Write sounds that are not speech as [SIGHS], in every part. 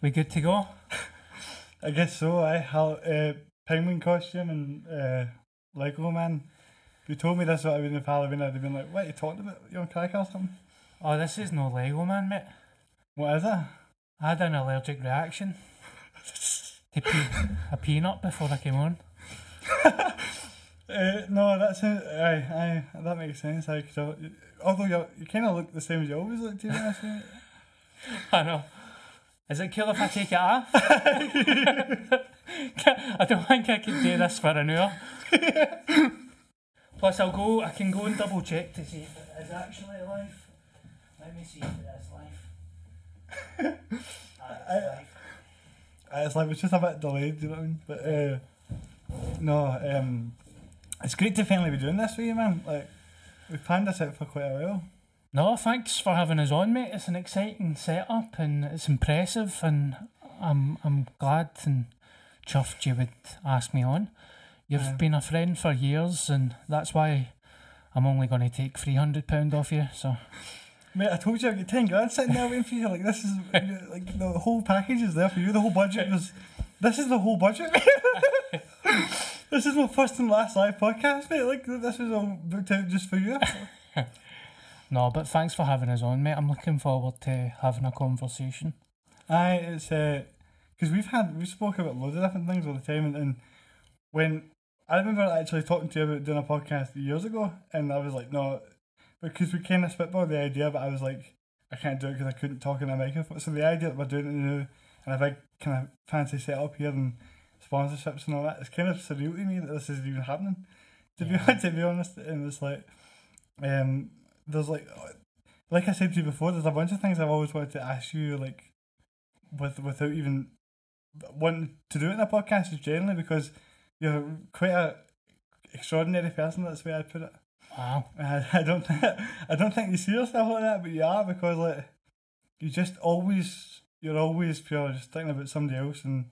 We good to go? [LAUGHS] I guess so. I have uh, penguin costume and uh, Lego man. If you told me this would have been in Halloween, I'd have been like, "What are you talking about? You on crack or something?" Oh, this is no Lego man, mate. What is it? I had an allergic reaction [LAUGHS] to pe- a peanut before I came on. [LAUGHS] Uh, no, that's it. Aye, aye, that makes sense. Aye, 'cause I- although you you kind of look the same as you always look, to be honest. I know. Is it cool if I take it off? [LAUGHS] I don't think I can do this for an hour. Plus, I'll go. I can go and double check to see if it is actually live. Let me see if it is live. Ah, [LAUGHS] it's live. Uh, It's like it's just a bit delayed, you know what I mean? But uh, no, um, it's great to finally be doing this with you, man. Like we've planned this out for quite a while. No, thanks for having us on, mate. It's an exciting setup and it's impressive, and I'm I'm glad and chuffed you would ask me on. You've Yeah. been a friend for years, and that's why I'm only going to take three hundred pound off you. So [LAUGHS] Mate, I told you I'd get ten grand sitting there waiting for you. Like this is [LAUGHS] like the whole package is there for you. The whole budget was. This is the whole budget. [LAUGHS] this is my first and last live podcast, mate. Like this was all booked out just for you. No, but thanks for having us on, mate. I'm looking forward to having a conversation. Aye, it's because we've had we spoke about loads of different things all the time, and, and when I remember actually talking to you about doing a podcast years ago, and I was like, no, because we kind of spitballed the idea, but I was like, I can't do it because I couldn't talk in a microphone. So the idea that we're doing it now and a big kind of fancy setup here and sponsorships and all that, it's kind of surreal to me that this is even happening. To Yeah. be [LAUGHS] to be honest, and it's like, um, there's like, like I said to you before, there's a bunch of things I've always wanted to ask you, like with without even wanting to do it in a podcast is generally because you're quite a extraordinary person. That's the way I'd put it. Wow. [LAUGHS] I, I don't think [LAUGHS] I don't think you see yourself like that, but you are because like you just always you're always pure just thinking about somebody else and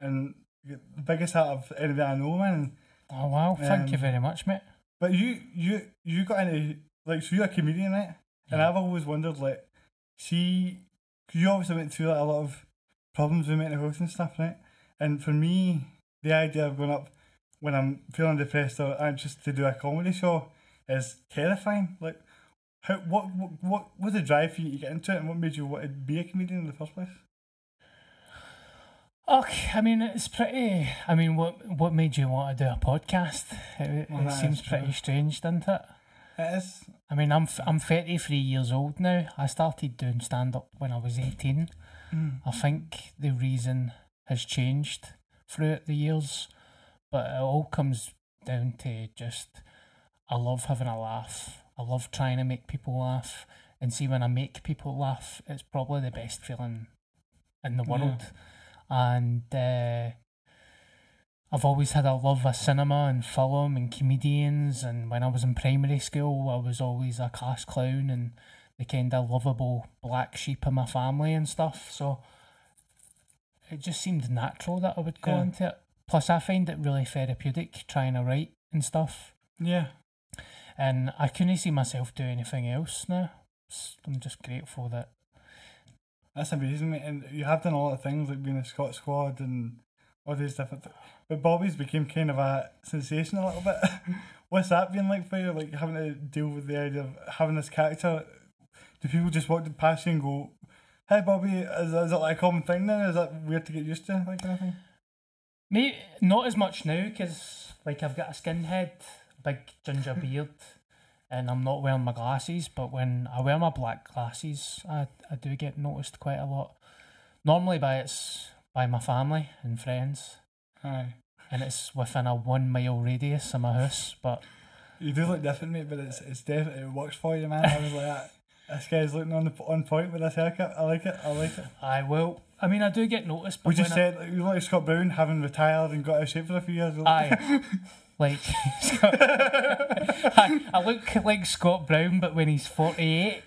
and the biggest heart of anybody I know, man. Oh wow. Thank you Um, very much, mate. But you you you got into like so you're a comedian, right? And Yeah. I've always wondered like, see, 'cause you obviously went through like, a lot of problems with mental health and stuff, right? And for me, the idea of going up when I'm feeling depressed or anxious to do a comedy show is terrifying. Like, how what what what was the drive for you to get into it, and what made you want to be a comedian in the first place? Okay, I mean it's pretty. I mean, what what made you want to do a podcast? It, Well, it seems pretty strange, doesn't it? It is. I mean, I'm I'm 33 years old now. I started doing stand up when I was 18. Mm. I think the reason has changed throughout the years, but it all comes down to just I love having a laugh. I love trying to make people laugh, and see when I make people laugh, it's probably the best feeling in the Yeah. world. And uh, I've always had a love of cinema and film and comedians. And when I was in primary school, I was always a class clown and the kind of lovable black sheep of my family and stuff. So it just seemed natural that I would go Yeah. into it. Plus, I find it really therapeutic trying to write and stuff. Yeah. And I couldn't see myself do anything else now. I'm just grateful that. That's amazing, mate. And you have done a lot of things like being a Scot Squad and all these different. Th- but Bobby's became kind of a sensation a little bit. [LAUGHS] What's that been like for you? Like having to deal with the idea of having this character. Do people just walk past you and go, "Hey, Bobby"? Is, is it like a common thing now? Is that weird to get used to? That kind of thing. Maybe not as much now because like I've got a skinhead, big ginger [LAUGHS] beard, and I'm not wearing my glasses. But when I wear my black glasses, I, I do get noticed quite a lot. Normally by it's by my family and friends, Aye. and it's within a one mile radius of my house. But You do look different, mate, but it's it's definitely it works for you, man. I was like, "Ah, [LAUGHS] this guy's looking on the on point with this haircut. I like it. I like it. I will. I mean, I do get noticed. But We just I- said you look like Scott Brown having retired and got out of shape for a few years. Aye. [LAUGHS] like Scott, [LAUGHS] I, I look like Scott Brown, but when he's forty eight.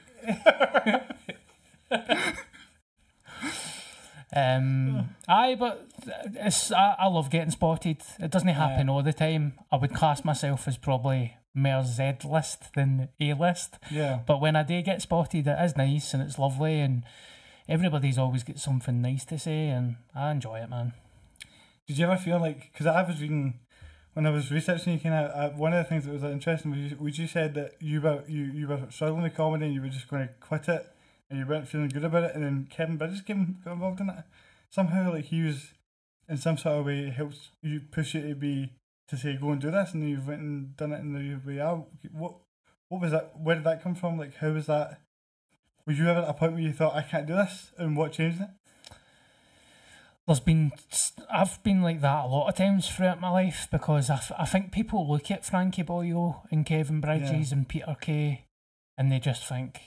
Um, aye, but it's I, I love getting spotted. It doesn't happen all the time. I would class myself as probably more Z list than A list. Yeah. But when I do get spotted, it is nice and it's lovely and everybody's always got something nice to say, and I enjoy it, man. Did you ever feel like because I was reading when I was researching you, kind of uh, one of the things that was interesting was you, was you said that you were you, you were struggling with comedy and you were just going to quit it and you weren't feeling good about it, and then Kevin Bridges came got involved in it somehow. Like he was in some sort of way helps you push you to be to say go and do this, and you've went and done it in the way. are. What what was that? Where did that come from? Like how was that? Was you ever at a point where you thought I can't do this, and what changed it? there's been I've been like that a lot of times throughout my life because I, f- I think people look at Frankie Boyle and Kevin Bridges Yeah. and Peter Kay and they just think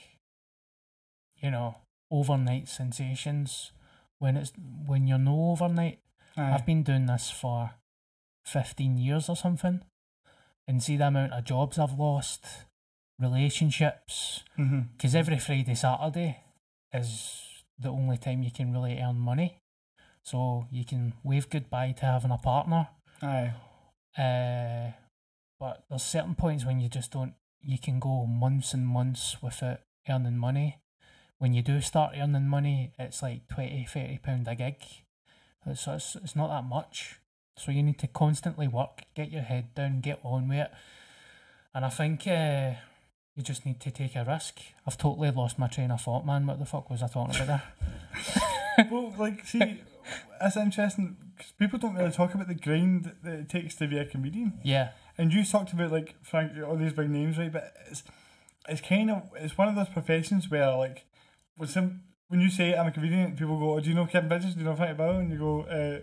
you know overnight sensations when it's when you're no overnight. Aye. I've been doing this for 15 years or something and see the amount of jobs I've lost relationships because every Friday Saturday is the only time you can really earn money. So you can wave goodbye to having a partner. Aye. uh, but there's certain points when you just don't you can go months and months without earning money when you do start earning money it's like 20 30 pound a gig. So it's, it's not that much. So you need to constantly work get your head down get on with it. And i think uh, you just need to take a risk. I've totally lost my train of thought man. What the fuck was i talking about there? [LAUGHS] Well, like, see, that's interesting because people don't really talk about the grind that it takes to be a comedian. yeah. And you talked about like Frank, all these big names, right? But it's it's kind of it's one of those professions where like when some when you say I'm a comedian, people go, oh, "Do you know Kevin Bridges? Do you know Frankie Boyle?" And you go, uh,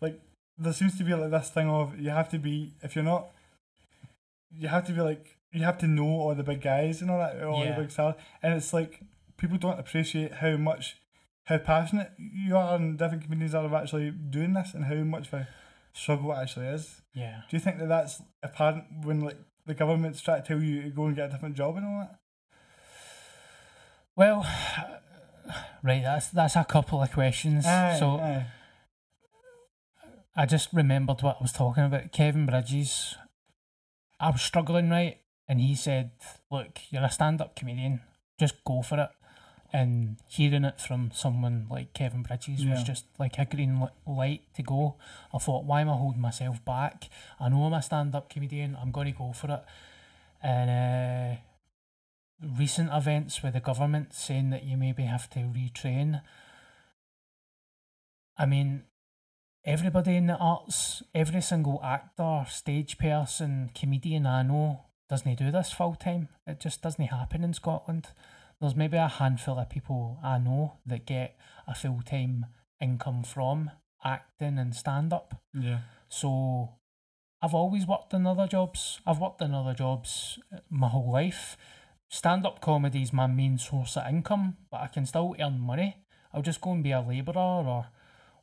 like there seems to be like this thing of you have to be if you're not, you have to be like you have to know all the big guys and all that, all Yeah. the big stars, and it's like people don't appreciate how much how passionate you are and different comedians are of actually doing this and how much of a struggle it actually is. yeah Do you think that that's apparent when like the government's trying to tell you to go and get a different job and all that? Well right that's that's a couple of questions Aye, so aye. I just remembered what I was talking about. Kevin Bridges. I was struggling, right? And he said, Look, you're a stand up comedian, just go for it. And hearing it from someone like Kevin Bridges was just like a green light to go. I thought, why am I holding myself back? I know I'm a stand up comedian, I'm going to go for it. And uh, recent events with the government saying that you maybe have to retrain. I mean, everybody in the arts, every single actor, stage person, comedian I know doesn't do this full time. It just doesn't happen in Scotland. There's maybe a handful of people I know that get a full time income from acting and stand up. Yeah. So I've always worked in other jobs. I've worked in other jobs uh, my whole life. Stand up comedy is my main source of income, but I can still earn money. I'll just go and be a labourer or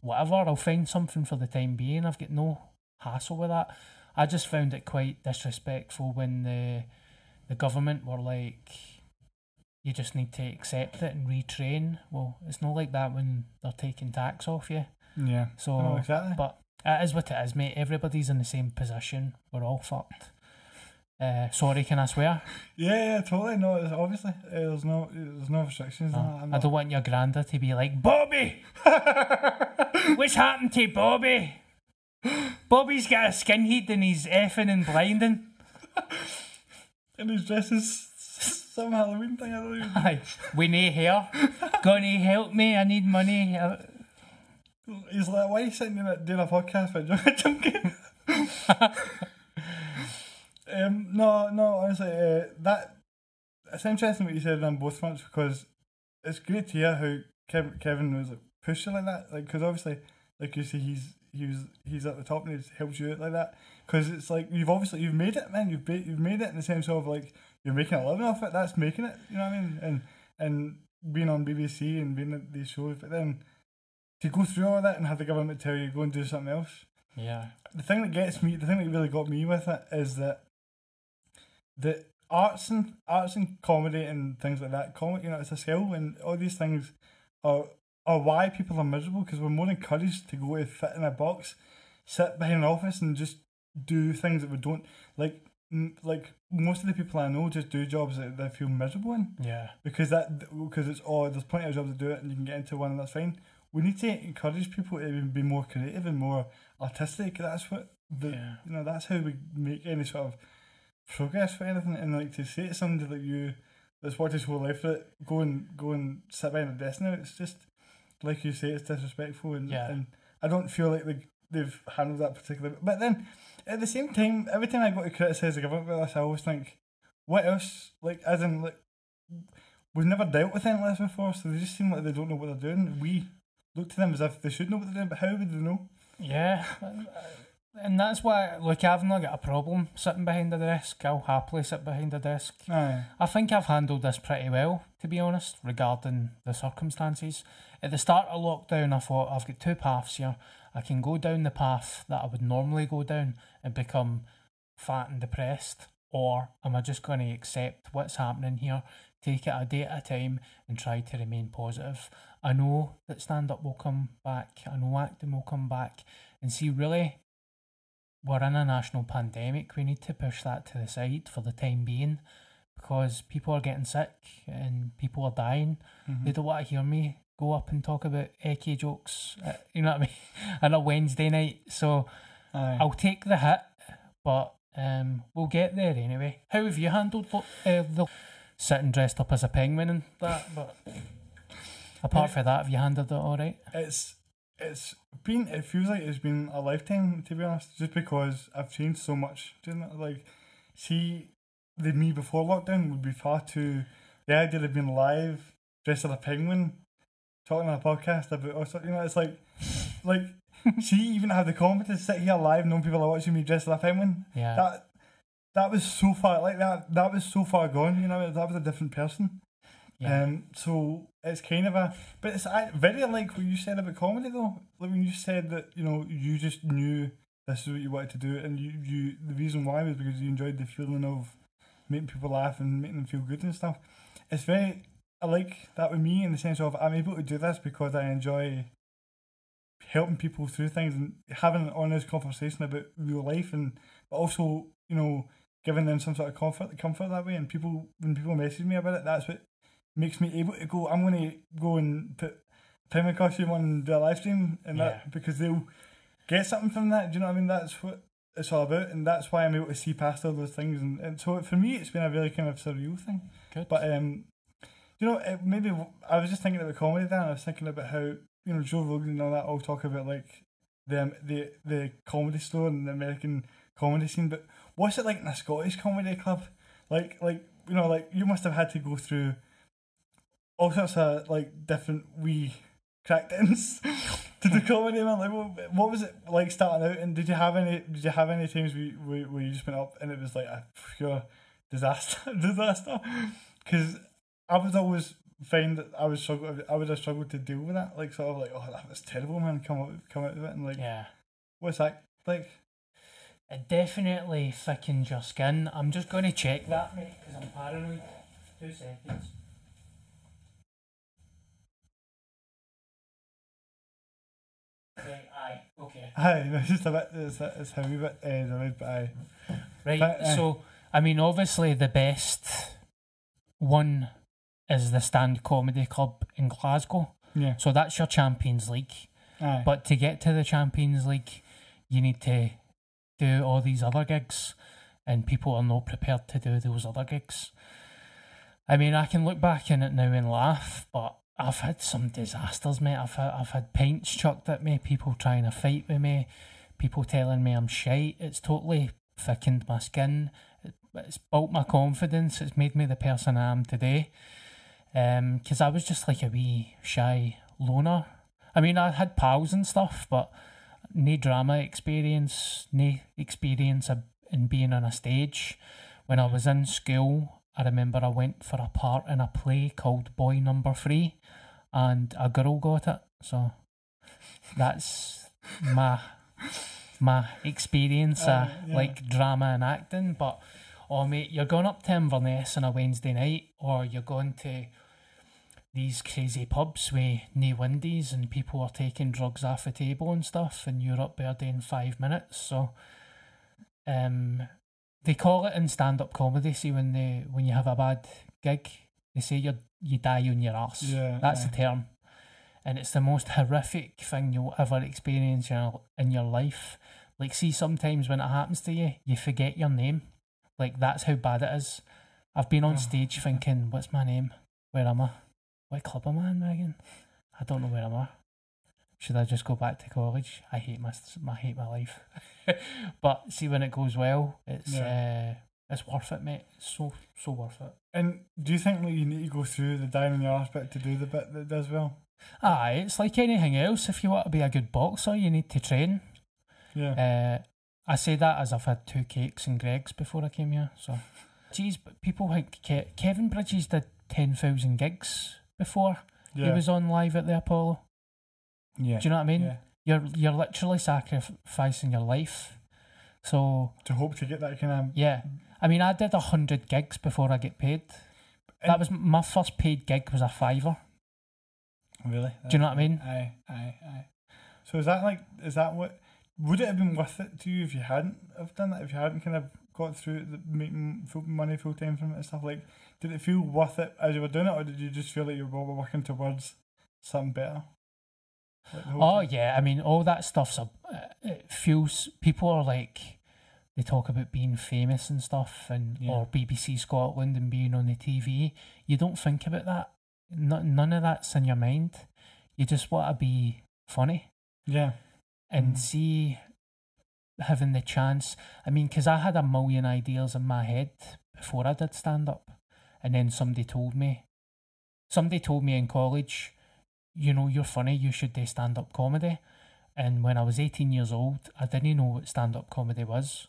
whatever. I'll find something for the time being. I've got no hassle with that. I just found it quite disrespectful when the the government were like, you just need to accept it and retrain. Well, it's not like that when they're taking tax off you. Yeah. So, Oh, exactly. but it is what it is, mate. Everybody's in the same position. We're all fucked. Uh, sorry, can I swear? Yeah, yeah, totally. No, it's obviously uh, there's no there's no restrictions. No, I don't want your granda to be like, Bobby! [LAUGHS] What's happened to Bobby? Bobby's got a skin heat and he's effing and blinding. and his dress is some Halloween thing. I don't even. Aye, we need hair. Gonna help me? I need money. He's like, why are you sitting there doing a podcast for Junkie? [LAUGHS] [LAUGHS] Um, no, no, honestly, uh, that it's interesting what you said on both fronts because it's great to hear how Kevin, Kevin was like, pushing like that. Like, because obviously, like you see, he's he was he's at the top and he helps you out like that. Because it's like you've obviously you've made it, man. You've ba- you've made it in the sense of like you're making a living off it. That's making it. You know what I mean? And and being on BBC and being at these shows, but then to go through all that and have the government tell you go and do something else. yeah, The thing that gets me, the thing that really got me with it is that the arts and arts and comedy and things like that, comedy, you know, it's a skill, and all these things are are why people are miserable because we're more encouraged to go to fit in a box, sit behind an office, and just do things that we don't like. like most of the people I know just do jobs that they feel miserable in Yeah. because that because it's oh there's plenty of jobs to do it and you can get into one and that's fine. We need to encourage people to be more creative and more artistic. That's what the Yeah. you know that's how we make any sort of progress for anything. And like to say to somebody like you that's worked his whole life for it, go and go and sit behind a desk now. It's just like you say, it's disrespectful and Yeah. and I don't feel like they, they've handled that particularly. But then at the same time, every time I go to criticise the government with this, I always think, what else? Like as in like we've never dealt with anything like this before, so they just seem like they don't know what they're doing. We look to them as if they should know what they're doing, but how would they know? Yeah, [SIGHS] and that's why, look, I've not got a problem sitting behind a desk. I'll happily sit behind a desk. Aye. I think I've handled this pretty well, to be honest, regarding the circumstances. At the start of lockdown, I thought I've got two paths here. I can go down the path that I would normally go down and become fat and depressed, or am I just going to accept what's happening here, take it a day at a time, and try to remain positive? I know that stand up will come back, I know acting will come back, and see, really, we're in a national pandemic. We need to push that to the side for the time being because people are getting sick and people are dying. Mhm. They don't want to hear me go up and talk about ecchi jokes, uh, you know what I mean, [LAUGHS] on a Wednesday night. So Aye. I'll take the hit, but um, we'll get there anyway. How have you handled uh, the sitting dressed up as a penguin and that? But apart from that, have you handled it all right? it's it's been it feels like it's been a lifetime to be honest just because i've changed so much. It like see the me before lockdown would be far too the idea of being live dressed as a penguin talking on a podcast about or something you know it's like like [LAUGHS] see even have the confidence to sit here live knowing people are watching me dressed as a penguin. Yeah. that that was so far like that that was so far gone you know that was a different person yeah. um, so it's kind of a, but it's very like what you said about comedy though. Like when you said that you know you just knew this is what you wanted to do, and you, you the reason why was because you enjoyed the feeling of making people laugh and making them feel good and stuff. It's very I like that with me in the sense of I'm able to do this because I enjoy helping people through things and having an honest conversation about real life and but also you know giving them some sort of comfort comfort that way and people when people message me about it that's what makes me able to go I'm gonna go and put penguin costume on the live stream and Yeah. that because they'll get something from that do you know what I mean that's what it's all about and that's why I'm able to see past all those things and, and so for me it's been a really kind of surreal thing Good. but um you know it maybe I was just thinking about comedy then I was thinking about how you know Joe Rogan and all that all talk about like the the the comedy store and the American comedy scene but what's it like in a Scottish comedy club like like you know like you must have had to go through all sorts of like different wee crackdowns [LAUGHS] to the [LAUGHS] comedy man. Like, what, what was it like starting out? And did you have any? Did you have any times where, where, where you just went up and it was like a pure disaster? [LAUGHS] disaster? Because I was always find that I was struggle. I would have struggled to deal with that. Like sort of like, oh, that was terrible, man. Come out, come out of it, and like, yeah. what's that like? It definitely thickens your skin. I'm just going to check that, mate, because I'm paranoid. Two seconds. Right, aye, okay. Aye, [LAUGHS] it's just a bit. It's, it's heavy, but uh, delayed, but aye. Right, But, uh, so, I mean, obviously the best one is the Stand Comedy Club in Glasgow. Yeah. So that's your Champions League. Aye. But to get to the Champions League, you need to do all these other gigs, and people are not prepared to do those other gigs. I mean, I can look back in it now and laugh, but I've had some disasters, mate. I've had, I've had pints chucked at me, people trying to fight with me, people telling me I'm shite. It's totally thickened my skin. It's built my confidence. It's made me the person I am today. Um, 'cause I was just like a wee shy loner. I mean, I had pals and stuff, but no drama experience, no experience in being on a stage. When I was in school, I remember I went for a part in a play called Boy Number Three, and a girl got it. So that's my my experience Uh, of yeah. like drama and acting. But oh mate, you're going up to Inverness on a Wednesday night, or you're going to these crazy pubs with no windies and people are taking drugs off the table and stuff, and you're up there doing five minutes. So, um, they call it in stand up comedy. See when they when you have a bad gig, they say you you die on your ass. Yeah, that's aye. the term, and it's the most horrific thing you'll ever experience in your, life. Like, see, sometimes when it happens to you, you forget your name. Like that's how bad it is. I've been on stage thinking, "What's my name? Where am I? What club am I in, Megan? I don't know where am I. Should I just go back to college? I hate my I hate my life." [LAUGHS] but see, when it goes well, it's uh, it's worth it, mate. It's so so worth it. And do you think like you need to go through the dying on your arse bit to do the bit that does well? Aye, it's like anything else. If you want to be a good boxer, you need to train. Yeah. Uh, I say that as I've had two cakes and Greggs before I came here. So, geez, but people think Ke- Kevin Bridges did ten thousand gigs before yeah. he was on live at the Apollo. yeah. Do you know what I mean? yeah. You're you're literally sacrificing your life. So To hope to get that kind of. yeah, I mean, I did a hundred gigs before I get paid. And- That was my first paid gig was a fiver. Really? Do you know what I mean? Aye, aye, aye. So is that like, is that what, would it have been worth it to you if you hadn't have done that, if you hadn't kind of got through the making full money full time from it and stuff like, did it feel worth it as you were doing it or did you just feel like you were working towards something better? Like Oh thing? yeah, I mean all that stuff's a. It feels people are like, they talk about being famous and stuff, and Yeah. or BBC Scotland and being on the TV. You don't think about that. No, none of that's in your mind. You just want to be funny Yeah. and Mhm. see having the chance. I mean, because I had a million ideas in my head before I did stand up, and then somebody told me, somebody told me in college, you know, you're funny, you should do stand up comedy. And when I was 18 years old, I didn't know what stand up comedy was,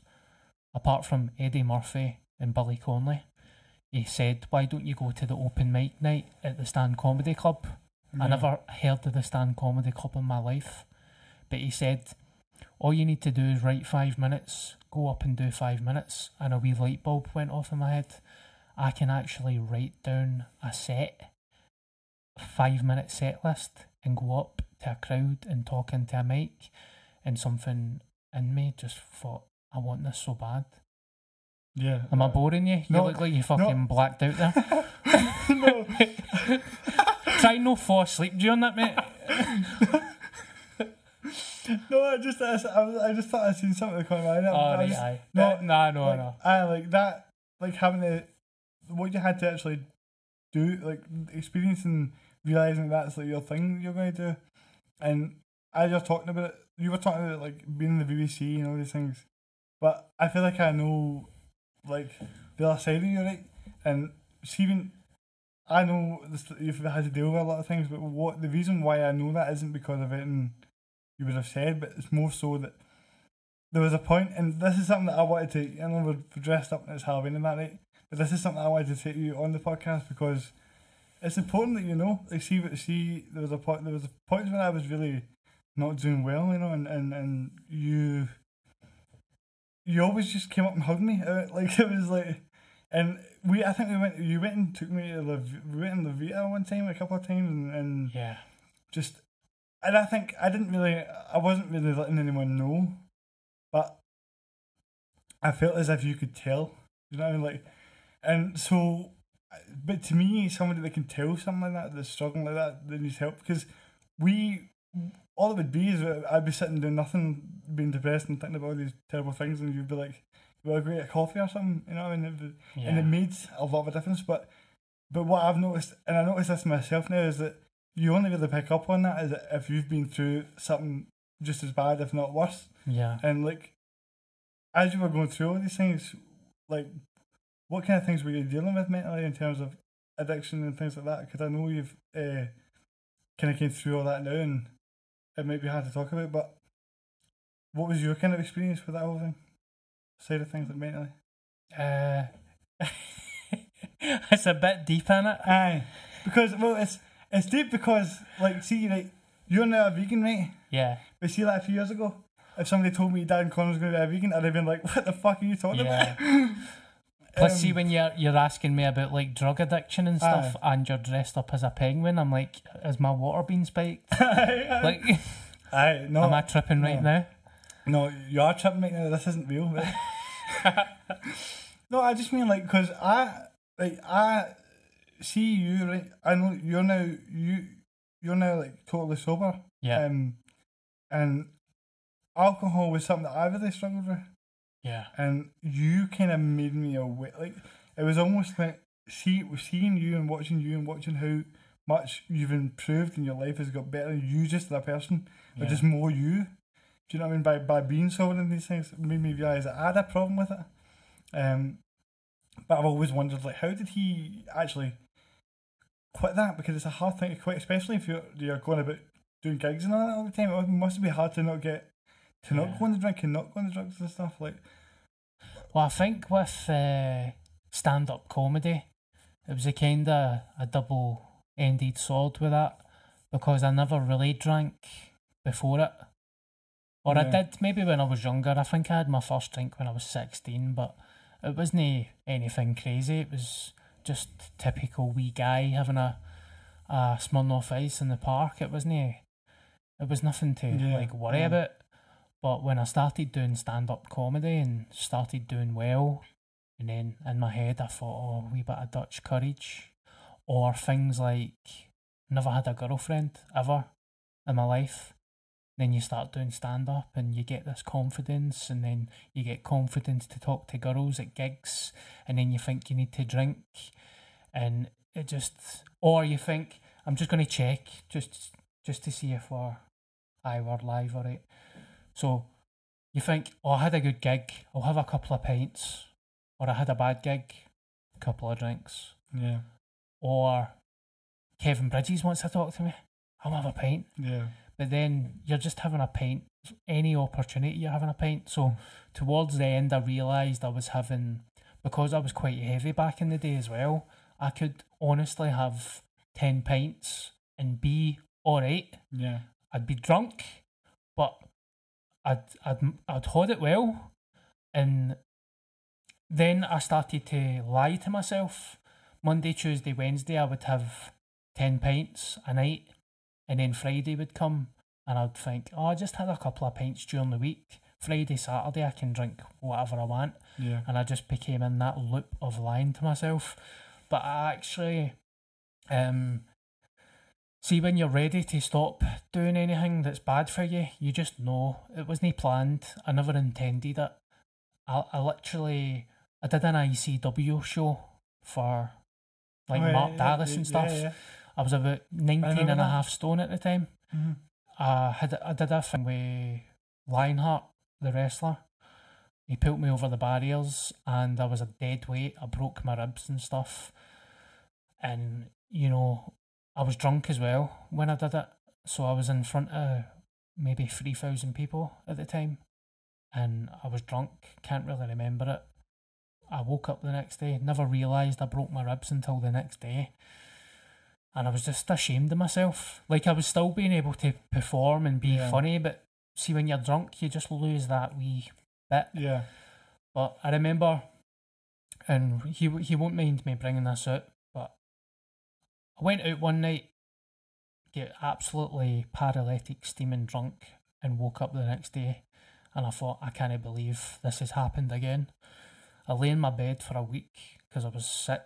apart from Eddie Murphy and Billy Connolly. He said, Why don't you go to the open mic night at the Stand Comedy Club? I never heard of the Stand Comedy Club in my life. But he said, all you need to do is write five minutes, go up and do five minutes, and a wee light bulb went off in my head. I can actually write down a set, a five minute set list, and go up to a crowd and talk into a mic, and something in me just thought, I want this so bad. Yeah. Am I boring you? You No, look like you fucking blacked out there. [LAUGHS] no. [LAUGHS] Try no fall asleep during that, mate. No, I just, I, I, just thought I'd seen something come out. Oh, I right, just- aye. no, No, nah, no, like, no. I like that, like having to, what you had to actually do, like experiencing, realizing that's like your thing you're going to do, and I just talking about it. You were talking about like being in the BBC and all these things, but I feel like I know, like the other side of you, right? And Stephen, I know this, you've had to deal with a lot of things, but what the reason why I know that isn't because of anything you would have said, but it's more so that there was a point, and this is something that I wanted to. I know we're dressed up it's Halloween and that, right? But this is something I wanted to to you on the podcast because it's important that you know. Like, see, see, there was a point. There was a point when I was really not doing well, you know, and and and you, you always just came up and hugged me. uh, [LAUGHS] Like it was like, and we. I think we went. You went and took me to the. We went in the Vita one time, a couple of times, and, and Yeah. just and I think I didn't really I wasn't really letting anyone know, but I felt as if you could tell. You know what I mean? Like and so but to me somebody that can tell something like that, that's struggling like that, that needs help because we all it would be is that I'd be sitting doing nothing, being depressed and thinking about all these terrible things and you'd be like, Well go get a coffee or something, you know, and it, would- Yeah. and it made a lot of a difference. But but what I've noticed, and I noticed this myself now, is that you only really pick up on that is if you've been through something just as bad, if not worse. yeah. And like, as you were going through all these things, like, what kind of things were you dealing with mentally in terms of addiction and things like that? Because I know you've uh, kind of came through all that now, and it might be hard to talk about. But what was your kind of experience with that whole thing? Side of things, like mentally. Uh, [LAUGHS] it's a bit deep in it. Aye, because well, it's it's deep because like, see, like you're now a vegan, right? Yeah. But see, like a few years ago, if somebody told me Dan Connor's going to be a vegan, I'd have been like, "What the fuck are you talking Yeah. about?" [LAUGHS] Plus, Um, see, when you're you're asking me about like drug addiction and stuff, and you're dressed up as a penguin, I'm like, is my water being spiked? [LAUGHS] aye, Like, [LAUGHS] aye, no, am I tripping right now? no, you are tripping right now. This isn't real. [LAUGHS] No, I just mean like because I like I see you right. I know you're now you you're now like totally sober. Yeah. Um, and alcohol was something that I really struggled with, yeah. and you kind of made me aware. Like it was almost like see seeing you and watching you and watching how much you've improved and your life has got better. You just a person, but Yeah. just more you. Do you know what I mean? By by being sober and these things made me realise that I had a problem with it. Um, but I've always wondered like how did he actually quit that? Because it's a hard thing to quit, especially if you're you're going about doing gigs and all that all the time. It must be hard to not get to not Yeah. go on the drink and not go on the drugs and stuff. Like Well, I think with uh, stand up comedy, it was a kind of a double ended sword with that because I never really drank before it. Or I did maybe when I was younger. I think I had my first drink when I was 16, but it wasn't anything crazy. It was just typical wee guy having a, a Smirnoff Ice in the park. It wasn't. It was nothing to Yeah, like worry yeah. about. But when I started doing stand up comedy and started doing well, and then in my head I thought, oh, a wee bit of Dutch courage, or things like never had a girlfriend ever in my life. Then you start doing stand up and you get this confidence, and then you get confidence to talk to girls at gigs, and then you think you need to drink, and it just, or you think I'm just going to check just just to see if we're I were live or right. So you think, oh, I had a good gig, I'll have a couple of pints, or I had a bad gig, a couple of drinks, yeah, or Kevin Bridges wants to talk to me, I'll have a pint. yeah, But then you're just having a pint, any opportunity you're having a pint. So towards the end, I realised I was having, because I was quite heavy back in the day as well, I could honestly have 10 pints and be alright. yeah, I'd be drunk, but I'd I'd I'd hold it well, and then I started to lie to myself. Monday, Tuesday, Wednesday, I would have ten pints a night, and then Friday would come, and I'd think, oh, I just had a couple of pints during the week. Friday, Saturday, I can drink whatever I want, yeah, and I just became in that loop of lying to myself. But I actually, um, see when you're ready to stop doing anything that's bad for you, you just know it wasn't planned. I never intended it. I, I literally, I did an ICW show for like Oh, Mark yeah, Dallas yeah, and stuff. Yeah. I was about 19 and a half stone at the time. Mhm. I had I did a thing with Lionheart, the wrestler. He put me over the barriers, and I was a dead weight. I broke my ribs and stuff, and you know, I was drunk as well when I did it. So I was in front of maybe three thousand people at the time, and I was drunk. Can't really remember it. I woke up the next day, never realised I broke my ribs until the next day and I was just ashamed of myself. Like I was still being able to perform and be Yeah. funny, but see when you're drunk, you just lose that wee bit. Yeah, But I remember, and he he won't mind me bringing this out, but I went out one night, get absolutely paralytic, steaming drunk, and woke up the next day, and I thought I can't believe this has happened again. I lay in my bed for a week because I was sick.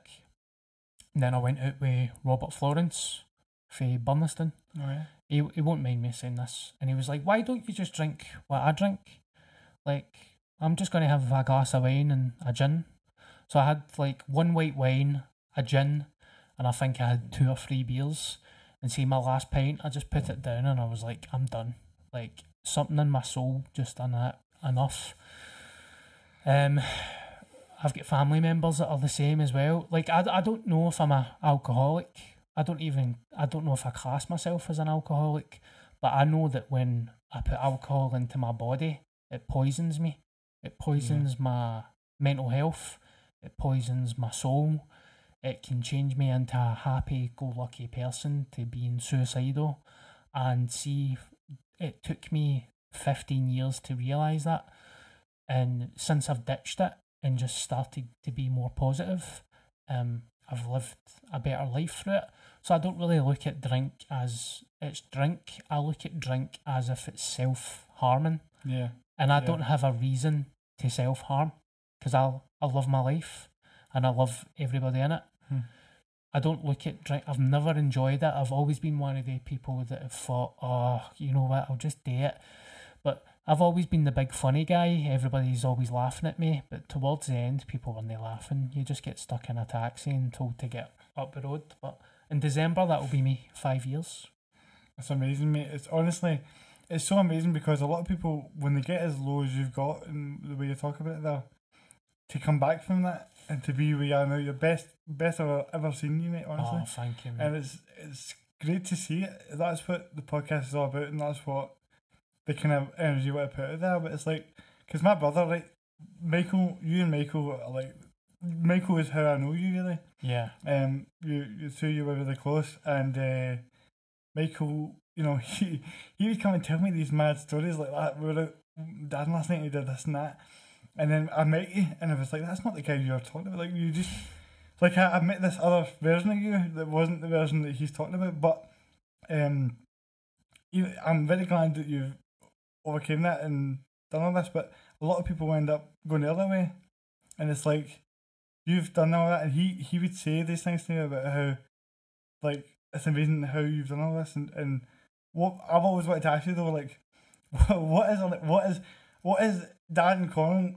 And then I went out with Robert Florence for Burnistoun oh, yeah. he, he won't mind me saying this. And he was like, Why don't you just drink what I drink? Like, I'm just going to have a glass of wine and a gin. So I had like one white wine, a gin, and I think I had two or three beers. And see, my last pint, I just put it down and I was like, I'm done. Like, something in my soul just done that enough. Um, I've got family members that are the same as well. Like, I, I don't know if I'm a alcoholic. I don't even I don't know if I class myself as an alcoholic, but I know that when I put alcohol into my body, it poisons me. It poisons my mental health. It poisons my soul. It can change me into a happy-go-lucky person to being suicidal. And see, it took me fifteen years to realize that, and since I've ditched it and just started to be more positive, um, I've lived a better life through it. So I don't really look at drink as it's drink. I look at drink as if it's self harming, Yeah, and I Yeah. don't have a reason to self harm because I I love my life, and I love everybody in it. Hmm. I don't look at drink. I've never enjoyed it. I've always been one of the people that have thought, oh, you know what, I'll just do it. But I've always been the big funny guy. Everybody's always laughing at me. But towards the end, people weren't laughing. You just get stuck in a taxi and told to get up the road. But in December, that will be me five years. It's amazing, mate. It's honestly, it's so amazing because a lot of people, when they get as low as you've got and the way you talk about it there, to come back from that and to be where you are now, you're best, best I've ever seen you, mate. Honestly, Oh, thank you, man. and it's it's great to see it. That's what the podcast is all about, and that's what the kind of energy what I put out there. But it's like, because my brother, like Michael, you and Michael are like, Michael is how I know you really. yeah. Um, you, you two, you were really close, and uh, Michael, you know, [LAUGHS] he he would come and tell me these mad stories like that. We were out dad last night, he did this and that, and then I met you, and I was like, that's not the guy you were talking about. Like you just, like I, I met this other version of you that wasn't the version that he's talking about, but um, you, I'm very glad that you've overcame that and done all this. But a lot of people end up going the other way, and it's like you've done all that, and he he would say these things to me about how, like, it's amazing how you've done all this, and and what I've always wanted to ask you though, like, [LAUGHS] what, is what is what is and Colin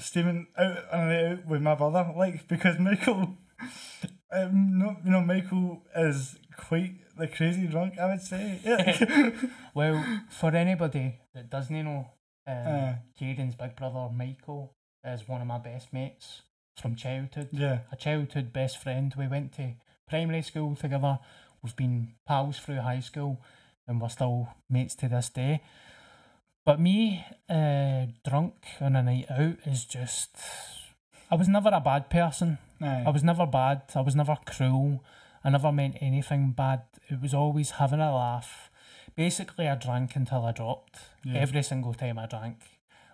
steaming out on a out with my brother like? Because Michael, [LAUGHS] um, no, you know, Michael is quite the crazy drunk, I would say. Yeah. [LAUGHS] [LAUGHS] Well, for anybody that doesn't know, um, Uh. Jaden's big brother Michael is one of my best mates from childhood. yeah. A childhood best friend. We went to primary school together. We've been pals through high school, and we're still mates to this day. But me, uh, drunk on a night out is just. I was never a bad person. Aye. I was never bad. I was never cruel. I never meant anything bad. It was always having a laugh. Basically, I drank until I dropped. Yeah. Every single time I drank,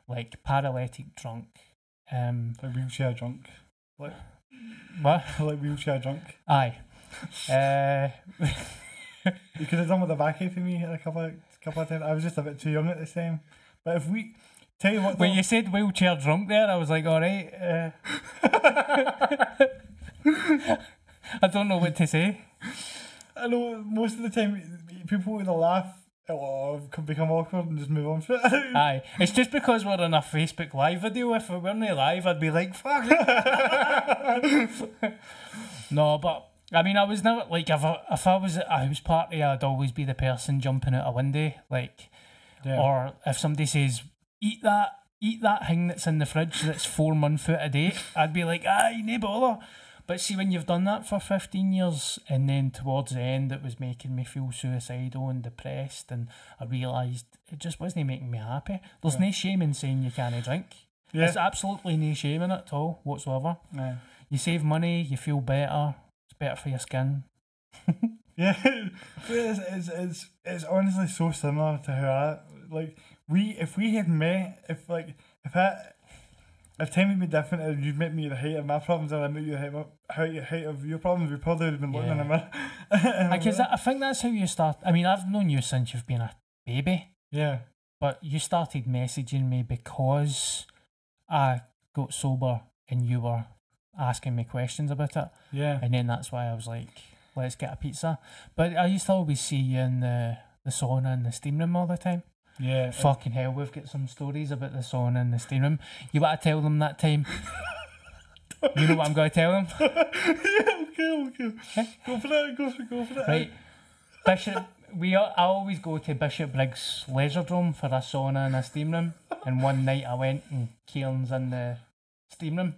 like paralytic drunk. Um, like wheelchair drunk. what? [LAUGHS] like wheelchair drunk. Aye. [LAUGHS] Uh, [LAUGHS] You could have done with the backache for me a couple of, couple of times. I was just a bit too young at the time. But if we tell you what, when you said wheelchair drunk there, I was like, all right. Uh, [LAUGHS] I don't know what to say. I know most of the time people either laugh or could become awkward and just move on from it. [LAUGHS] Aye, it's just because we're on a Facebook Live video. If we weren't live, I'd be like, fuck. [LAUGHS] no, but I mean, I was never like if I, if I was at a house party, I'd always be the person jumping out a window, like, Yeah. or if somebody says, "Eat that." Eat that thing that's in the fridge that's four months out of date. I'd be like, aye, no bother. But see, when you've done that for 15 years, and then towards the end, it was making me feel suicidal and depressed, and I realised it just wasn't making me happy. There's no shame in saying you can't drink. yeah. There's absolutely no shame in it at all, whatsoever. Aye. You save money, you feel better, better for your skin. [LAUGHS] Yeah, it's, it's it's it's honestly so similar to how I like we if we had met if like if I if time had been different and you'd met me at the height of my problems and I met you at the height of, height, of your problems, we probably would have been looking in a mirror. [LAUGHS] Because I think that's how you start. I mean, I've known you since you've been a baby, yeah, but you started messaging me because I got sober and you were asking me questions about it. yeah, And then that's why I was like, let's get a pizza. But I used to always see you in the, the sauna and the steam room all the time. yeah. Fucking hell, we've got some stories about the sauna and the steam room. You want to tell them that time? [LAUGHS] you know what I'm going to tell them? [LAUGHS] yeah, okay, okay. Go for it, go for it, go for it. Right. Bishop, we are, I always go to Bishopbriggs Leisure Dome for a sauna and a steam room. And one night I went and Kieran's in the steam room.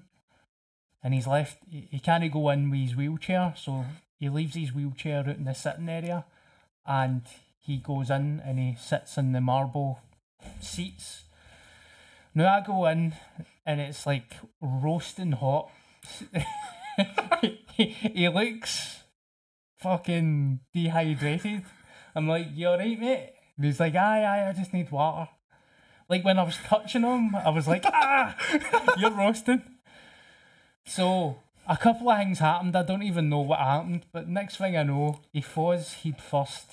And he's left, he, can't go in with his wheelchair, so he leaves his wheelchair out in the sitting area. And he goes in and he sits in the marble seats. Now I go in and it's like roasting hot. [LAUGHS] he, he looks fucking dehydrated. I'm like, you alright, mate? And he's like, aye, aye, I just need water. Like when I was touching him, I was like, ah, [LAUGHS] you're roasting. So a couple of things happened. I don't even know what happened, but next thing I know, he falls he'd first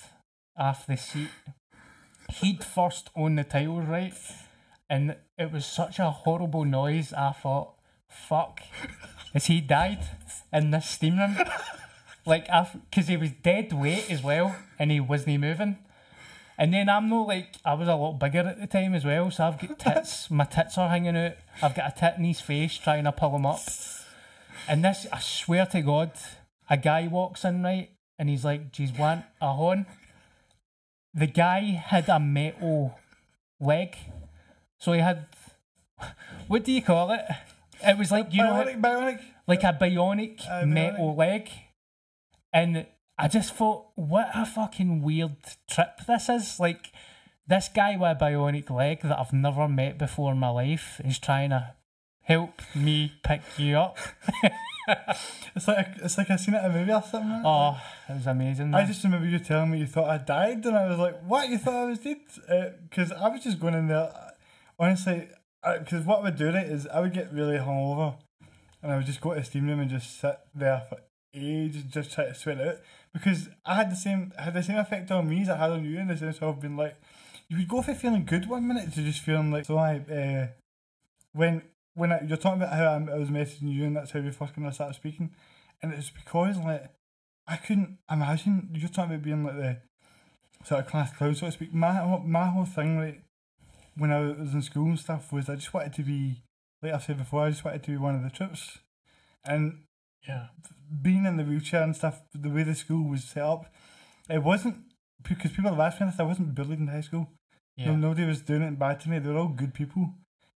off the seat. He'd first on the tiles, right? And it was such a horrible noise. I thought, fuck, has he died in this steam room? Like, because he was dead weight as well, and he wasn't moving. And then I'm not like I was a lot bigger at the time as well, so I've got tits. my tits are hanging out. I've got a tit in his face trying to pull him up. And this, I swear to God, a guy walks in right, and he's like, "Geez, want a horn?" The guy had a metal leg, so he had. What do you call it? It was like you bionic, know, bionic. like a bionic Uh, metal leg, and I just thought, what a fucking weird trip this is. Like, this guy with a bionic leg that I've never met before in my life is trying to help me pick you up. [LAUGHS] It's like it's like I seen it in a movie or something. Oh, it was amazing. I just remember you telling me you thought I died, and I was like, "What? You thought I was dead?" Because I was just going in there. Honestly, because what I would do right is I would get really hungover, and I would just go to the steam room and just sit there for ages, just try to sweat it out. Because I had the same had the same effect on me as I had on you in the sense of being like, you would go from feeling good one minute to just feeling like so. I uh, when when I, you're talking about how I, I was messaging you and that's how we first kind of started speaking, and it's because like I couldn't imagine you're talking about being like the sort of class clown, so to speak. My whole- my whole thing, like when I was in school and stuff, was I just wanted to be, like I've said before, I just wanted to be one of the troops, and yeah. being in the wheelchair and stuff, the way the school was set up, it wasn't because people have asked me this. I wasn't bullied in high school. Yeah. No, nobody was doing it bad to me. They were all good people.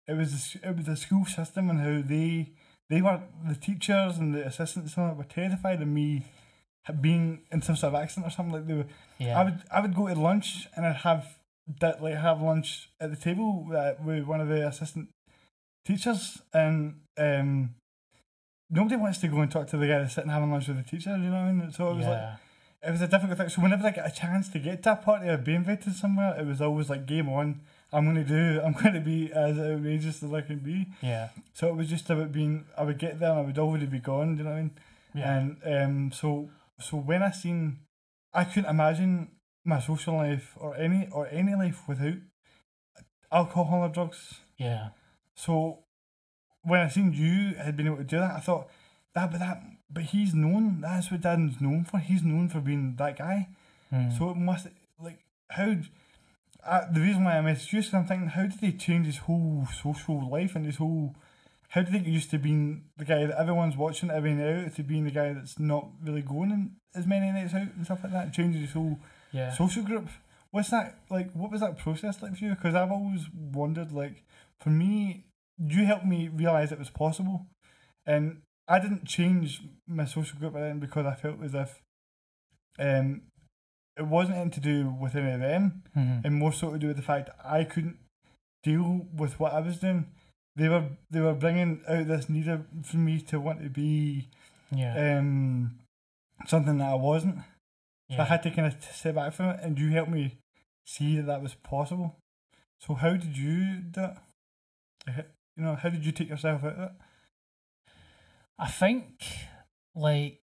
It was the, it was the school system and how they they were the teachers and the assistants and all that were terrified of me being in some sort of accident or something like they were. yeah. I would I would go to lunch and I'd have that like have lunch at the table uh, with one of the assistant teachers and um nobody wants to go and talk to the guy that's sitting having lunch with the teacher. You know what I mean? So it was like it was a difficult thing. So whenever I get a chance to get to a party or be invited somewhere, it was always like game on. I'm gonna do. [LAUGHS] I'm gonna be as outrageous as I can be. yeah. So it was just about being. I would get there and I would already be gone. Do you know what I mean? Yeah. And um, so so when I seen, I couldn't imagine my social life or any or any life without alcohol or drugs. yeah. So when I seen you had been able to do that, I thought that, but that, but he's known. That's what Dan's known for. He's known for being that guy. Mm. So it must like how. Uh, the reason why I messaged you is I'm thinking, how did he change his whole social life and his whole? How did he get used to being the guy that everyone's watching every night to being the guy that's not really going in as many nights out and stuff like that? Changes his whole yeah. social group. What's that like? What was that process like for you? Because I've always wondered. Like for me, you helped me realize it was possible, and I didn't change my social group then because I felt as if um it wasn't anything to do with any of them, Mhm. and more so to do with the fact that I couldn't deal with what I was doing. They were they were bringing out this need for me to want to be yeah. um something that I wasn't. So. I had to kind of step back from it, and you helped me see that that was possible. So how did you do it? You know, how did you take yourself out of it? I think like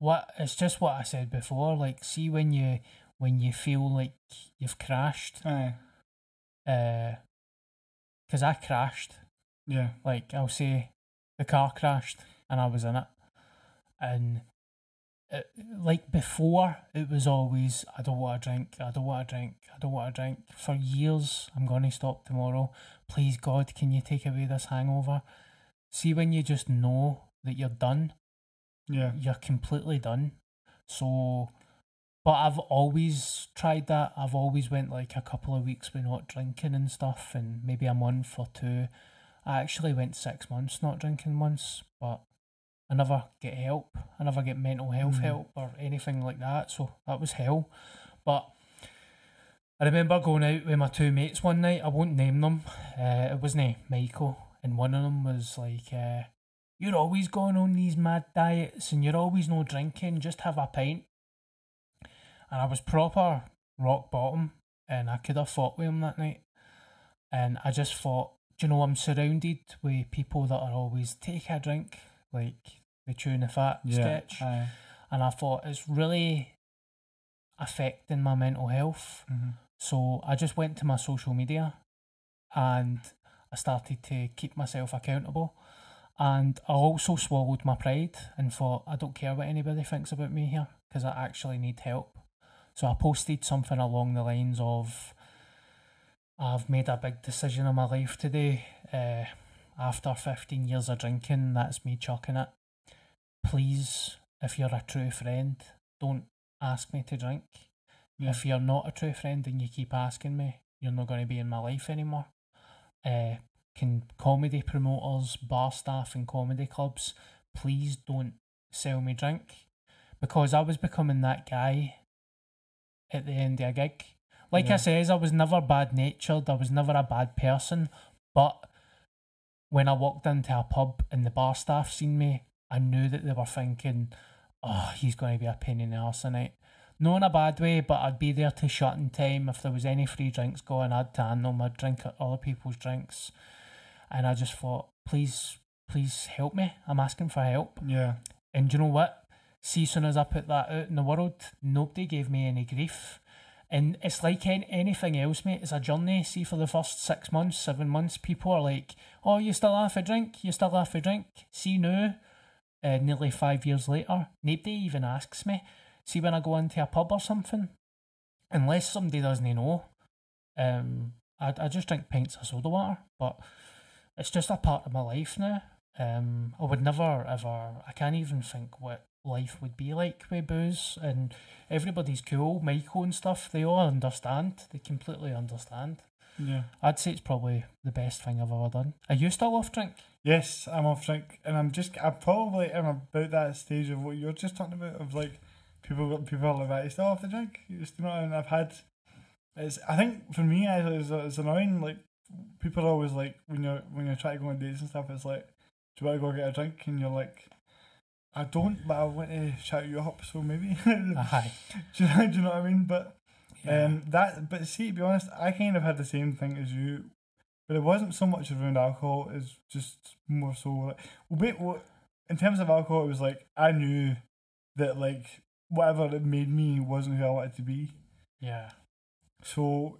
what it's just what I said before. Like, see when you when you feel like you've crashed, Aye, Uh, because I crashed. yeah, Like I'll say, the car crashed and I was in it, and it, like before, it was always I don't want to drink, I don't want to drink, I don't want to drink. For years, I'm gonna stop tomorrow. Please God, can you take away this hangover? See when you just know that you're done, yeah, you're completely done. So, but I've always tried that. I've always went like a couple of weeks with not drinking and stuff, and maybe a month or two. I actually went six months not drinking once, but I never get help. I never get mental health Mhm. help or anything like that. So that was hell. But I remember going out with my two mates one night. I won't name them. Uh, it wasn't Michael, and one of them was like, uh, "You're always going on these mad diets, and you're always no drinking. Just have a pint." And I was proper rock bottom, and I could have fought with him that night. And I just thought, do you know, I'm surrounded with people that are always take a drink, like the tuna fat yeah. sketch, Aye. and I thought it's really affecting my mental health. Mhm. So I just went to my social media and I started to keep myself accountable. And I also swallowed my pride and thought, I don't care what anybody thinks about me here because I actually need help. So I posted something along the lines of, I've made a big decision in my life today. Uh, after 15 years of drinking, that's me chucking it. Please, if you're a true friend, don't ask me to drink. Yeah. If you're not a true friend and you keep asking me, you're not going to be in my life anymore. Uh, can comedy promoters, bar staff, and comedy clubs, please don't sell me drink because I was becoming that guy at the end of a gig. Like Yeah. I says, I was never bad natured. I was never a bad person, but when I walked into a pub and the bar staff seen me, I knew that they were thinking, "Oh, he's going to be a pain in the arse tonight." Not in a bad way, but I'd be there to shut in time. If there was any free drinks going, I'd tan them. I'd drink at other people's drinks, and I just thought, "Please, please help me. I'm asking for help." Yeah. And do you know what? See, soon as I put that out in the world, nobody gave me any grief. And it's like an- anything else, mate. It's a journey. See, for the first six months, seven months, people are like, "Oh, you still have a drink? You still have a drink?" See now, uh, nearly five years later, nobody even asks me. See, when I go into a pub or something, unless somebody doesn't know, um, I I just drink pints of soda water. But it's just a part of my life now. Um, I would never ever. I can't even think what life would be like with booze, and everybody's cool. Michael and stuff, they all understand. They completely understand. Yeah. I'd say it's probably the best thing I've ever done. Are you still off drink? Yes, I'm off drink, and I'm just I probably am about that stage of what you're just talking about of like people people are like that. You still off the drink? You just you know, and I've had. It's I think for me it's, it's annoying. Like people are always like when you're when you're trying to go on dates and stuff. It's like, do you want to go get a drink? And you're like, I don't, but I want to chat you up. So maybe. [LAUGHS] do, Aye. you know, do you know what I mean? But Yeah. um, that, but see, to be honest, I kind of had the same thing as you, but it wasn't so much around alcohol. It's just more so like, well, wait, what? In terms of alcohol, it was like I knew that like whatever it made me wasn't who I wanted to be. yeah. So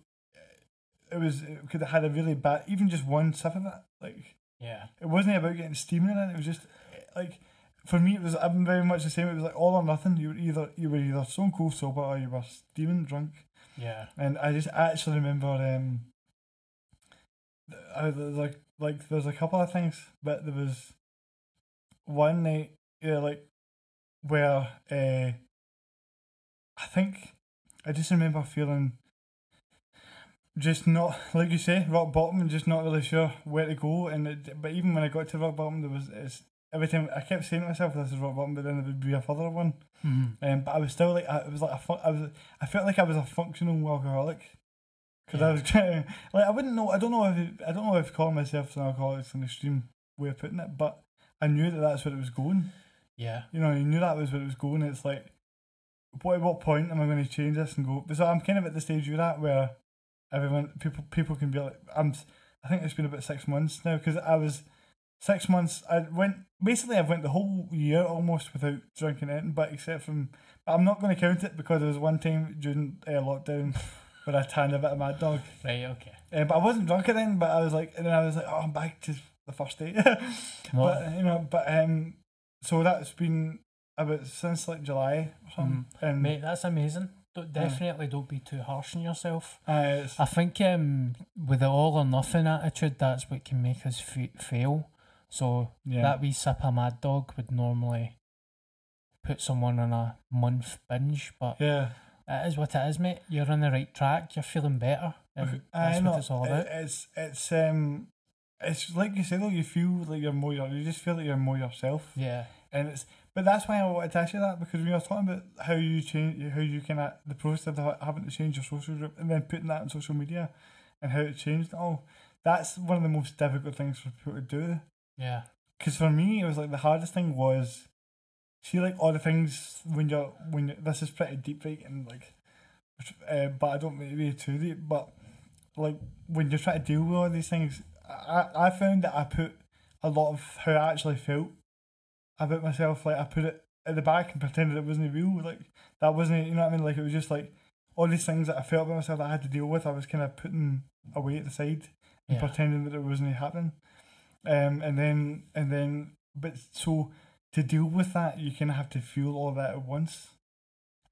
it was it could have had a really bad, even just one sip of it. Like Yeah. it wasn't about getting steaming in it. It was just like for me, it was I'm very much the same. It was like all or nothing. You were either you were either stone cold sober or you were steaming drunk. Yeah. And I just actually remember um, I, like like there's a couple of things, but there was one night, yeah, like where uh, I think I just remember feeling just not like you say rock bottom and just not really sure where to go. And it, but even when I got to rock bottom, there was it's, every time I kept saying to myself, "This is rock bottom," but then there would be a further one. Mhm. Um, but I was still like, I, it was like a fun, I was, I felt like I was a functional alcoholic. Because I was [LAUGHS] trying, like, I wouldn't know, I don't know if, it, I don't know if calling myself an alcoholic is an extreme way of putting it, but I knew that that's where it was going. Yeah. You know, I knew that was where it was going. It's like, what, at what point am I going to change this and go? So I'm kind of at the stage you're at where everyone, people, people can be like, I'm, I think it's been about six months now because I was six months. I went basically. I went the whole year almost without drinking anything, but except from. But I'm not going to count it because there was one time during uh, lockdown [LAUGHS] where I tanned a bit of Mad Dog. Right. Okay. Uh, but I wasn't drunk then. But I was like, and then I was like, oh, I'm back to the first day. [LAUGHS] But you know, but um, so that's been about since like July or something. And Mate, that's amazing. Definitely don't be too harsh on yourself. uh, I think um, with the all or nothing attitude, that's what can make us f- fail. So yeah, that wee sip of Mad Dog would normally put someone on a month binge, but yeah. it is what it is, mate. You're on the right track. You're feeling better, I that's know. what it's all about. It's it's um, it's like you said, though. You feel like you're more. You just feel like you're more yourself. yeah, and it's but that's why I wanted to ask you that because we were talking about how you change how you can uh, the process of having to change your social group and then putting that on social media and how it changed it all. That's one of the most difficult things for people to do. yeah, Because for me, it was like the hardest thing was see like all the things when you're when you're, this is pretty deep right and like, uh, but I don't mean to be too deep. But like when you're trying to deal with all these things, I I found that I put a lot of how I actually felt about myself. Like I put it at the back and pretended it wasn't real. Like that wasn't you know what I mean. Like it was just like all these things that I felt about myself that I had to deal with. I was kind of putting away at the side and Yeah. pretending that it wasn't happening. Um, and then and then, but so to deal with that, you kind of have to feel all that at once,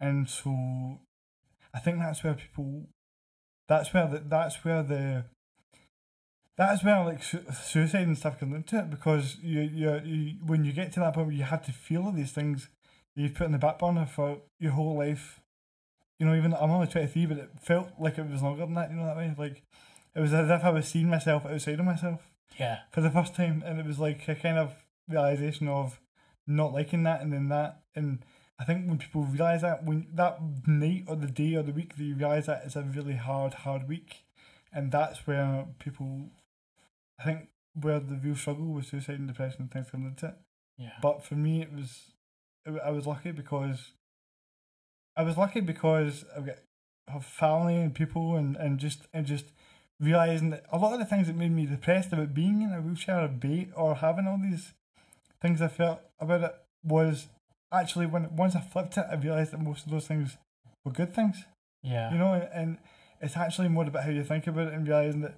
and so I think that's where people, that's where the, that's where the. That's where like su- suicide and stuff comes into it because you, you you when you get to that point where you have to feel all these things you've put in the back burner for your whole life. You know, even I'm only twenty three, but it felt like it was longer than that. You know that way, like it was as if I was seeing myself outside of myself Yeah. for the first time, and it was like a kind of realization of not liking that, and then that, and I think when people realize that, when that night or the day or the week that you realize that it's a really hard, hard week, and that's where people, I think, where the real struggle was suicide and depression and things into it. Yeah. But for me, it was, it, I was lucky because, I was lucky because I've got have family and people and, and just and just realizing that a lot of the things that made me depressed about being in a wheelchair or bait or having all these things I felt about it was actually when once I flipped it, I realized that most of those things were good things. Yeah. You know, and, and it's actually more about how you think about it and realizing that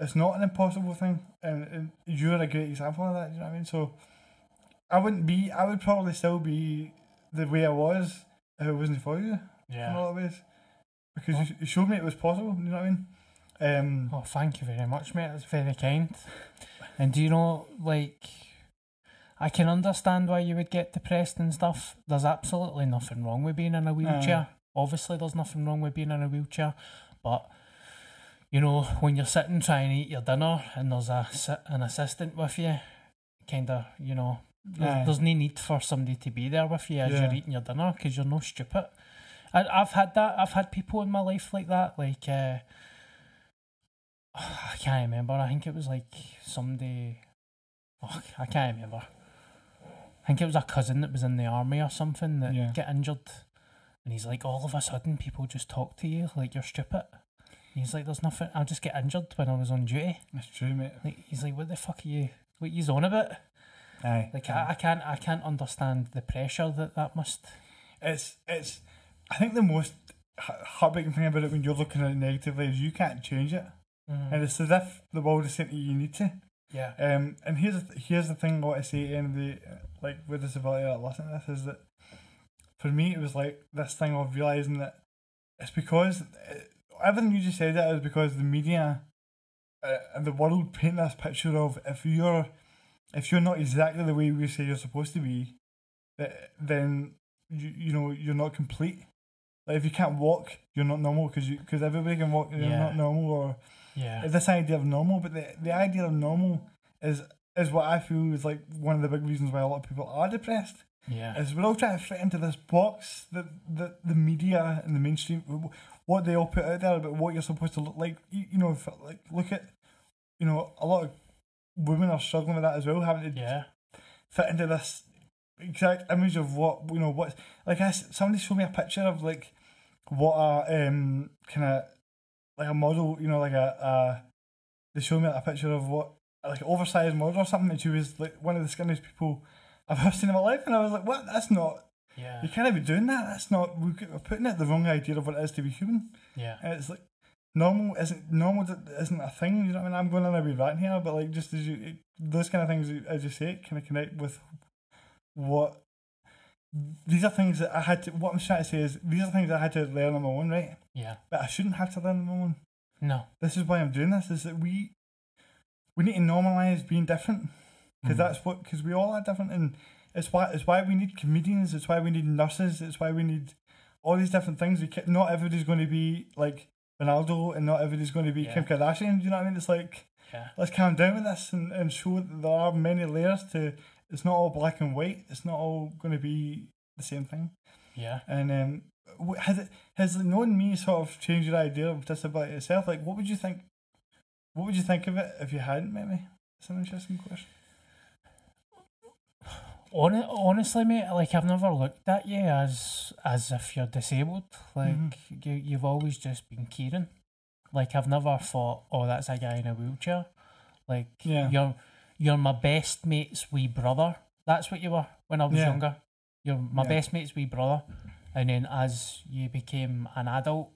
it's not an impossible thing, and, and you're a great example of that. You know what I mean? So I wouldn't be. I would probably still be the way I was if it wasn't for you Yeah. in a lot of ways, because you, you showed me it was possible. You know what I mean? Um, Oh, thank you very much, mate. That's very kind. And do you know, like, I can understand why you would get depressed and stuff. There's absolutely nothing wrong with being in a wheelchair. Obviously, there's nothing wrong with being in a wheelchair. But, you know, when you're sitting trying to eat your dinner and there's a an assistant with you, kind of, you know, there's, there's no need for somebody to be there with you as Yeah. you're eating your dinner because you're no stupid. I, I've had that. I've had people in my life like that. Like, uh, [SIGHS] I can't remember. I think it was like somebody. Oh, I can't remember. I think it was a cousin that was in the army or something that Yeah. get injured, and he's like, all of a sudden, people just talk to you like you're stupid. He's like, there's nothing. I'll just get injured when I was on duty. that's true, mate. Like he's like, what the fuck are you? What you on about? Aye. Like I, I can't. I can't understand the pressure that that must. it's it's. I think the most heartbreaking thing about it when you're looking at it negatively is you can't change it, Mm. and it's as if the world is saying to you, you need to. Yeah. Um, and here's the here's the thing I want to say to anybody like with disability that listen to this is that for me it was like this thing of realizing that it's because uh, everything you just said that is because the media uh, and the world paint this picture of if you're if you're not exactly the way we say you're supposed to be, then you you know you're not complete. Like if you can't walk, you're not normal because you because everybody can walk. You're Yeah. not normal or Yeah. this idea of normal, but the, the idea of normal is is what I feel is like one of the big reasons why a lot of people are depressed. Yeah. Is we're all trying to fit into this box that the, the media and the mainstream, what they all put out there about what you're supposed to look like. You, you know, if, like look at, you know, a lot of women are struggling with that as well, having to Yeah. fit into this exact image of what you know what like I somebody showed me a picture of like what a um kind of like a model you know like a uh they showed me a picture of what like an oversized model or something and she was like one of the skinniest people I've ever seen in my life and I was like what that's not Yeah. you can't be doing that that's not we're putting it the wrong idea of what it is to be human Yeah. and it's like normal isn't normal isn't a thing. You know what I mean? I'm going on a wee rant here, but like just as you it, those kind of things as you say, kind of connect with what these are things that I had to. What I'm trying to say is these are things I had to learn on my own, right? Yeah. But I shouldn't have to learn on my own. No. This is why I'm doing this. Is that we we need to normalize being different because Mhm. that's what because we all are different and it's why it's why we need comedians. It's why we need nurses. It's why we need all these different things. We not everybody's going to be like Ronaldo, and not everybody's going to be Kim Kardashian. Do you know what I mean? It's like Yeah. let's calm down with this and, and show that there are many layers to. It's not all black and white. It's not all going to be the same thing. Yeah. And um, has it has knowing me sort of changed your idea of disability itself? Like, what would you think? What would you think of it if you hadn't met me? It's an interesting question. Hon- honestly, mate, like I've never looked at you as as if you're disabled. Like Mhm. you, you've always just been Kieran. Like I've never thought, oh, that's a guy in a wheelchair. Like Yeah. you're you're my best mate's wee brother. That's what you were when I was Yeah. younger. You're my Yeah. best mate's wee brother. And then as you became an adult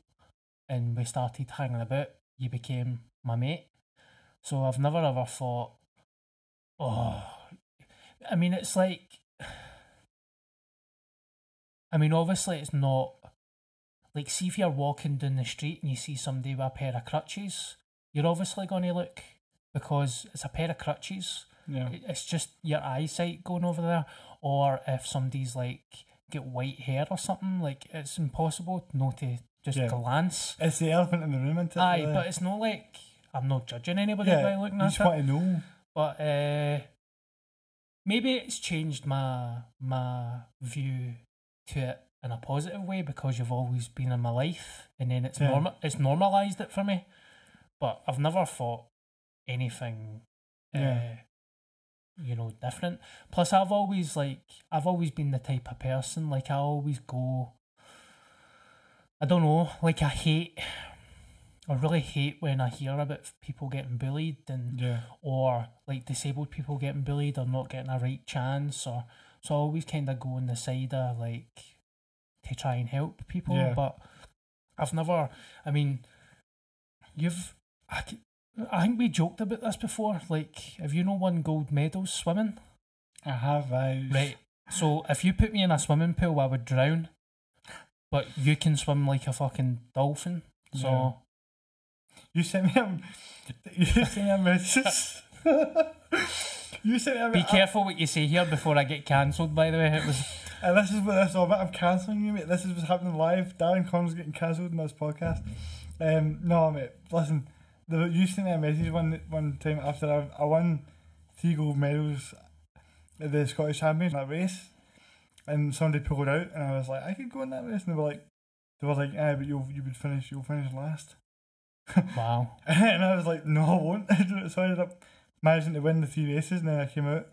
and we started hanging about, you became my mate. So I've never ever thought, oh, I mean, it's like, I mean, obviously, it's not like, see, if you're walking down the street and you see somebody with a pair of crutches, you're obviously going to look because it's a pair of crutches. Yeah. It's just your eyesight going over there, or if somebody's like get white hair or something, like it's impossible not to just Yeah. glance. It's the elephant in the room, it? Aye, really? but it's not like I'm not judging anybody yeah, by looking you at just want to know. But uh, maybe it's changed my my view to it in a positive way because you've always been in my life, and then it's Yeah. normal. It's normalized it for me. But I've never thought anything. Yeah. Uh, you know, different. Plus, I've always like I've always been the type of person like I always go. I don't know, like I hate. I really hate when I hear about people getting bullied and Yeah. or like disabled people getting bullied or not getting a right chance or so I always kind of go on the side of like to try and help people Yeah. but I've never I mean you've I think we joked about this before like have you no won gold medals swimming I have eyes. right so if you put me in a swimming pool I would drown but you can swim like a fucking dolphin so Yeah. You sent me a, you sent me a message. you sent me a be careful what you say here before I get cancelled by the way it was [LAUGHS] And this is what this is all about. I'm cancelling you, mate. This is what's happening live. Darren Connell's getting cancelled in this podcast. Um, no, mate. Listen, the, you sent me a message one one time after I, I won three gold medals at the Scottish Champions that race, and somebody pulled out, and I was like, I could go in that race, and they were like, they were like, ah, but you'll you would finish, you'll finish last, wow [LAUGHS] and I was like, no, I won't. [LAUGHS] so I ended up managing to win the three races, and then I came out.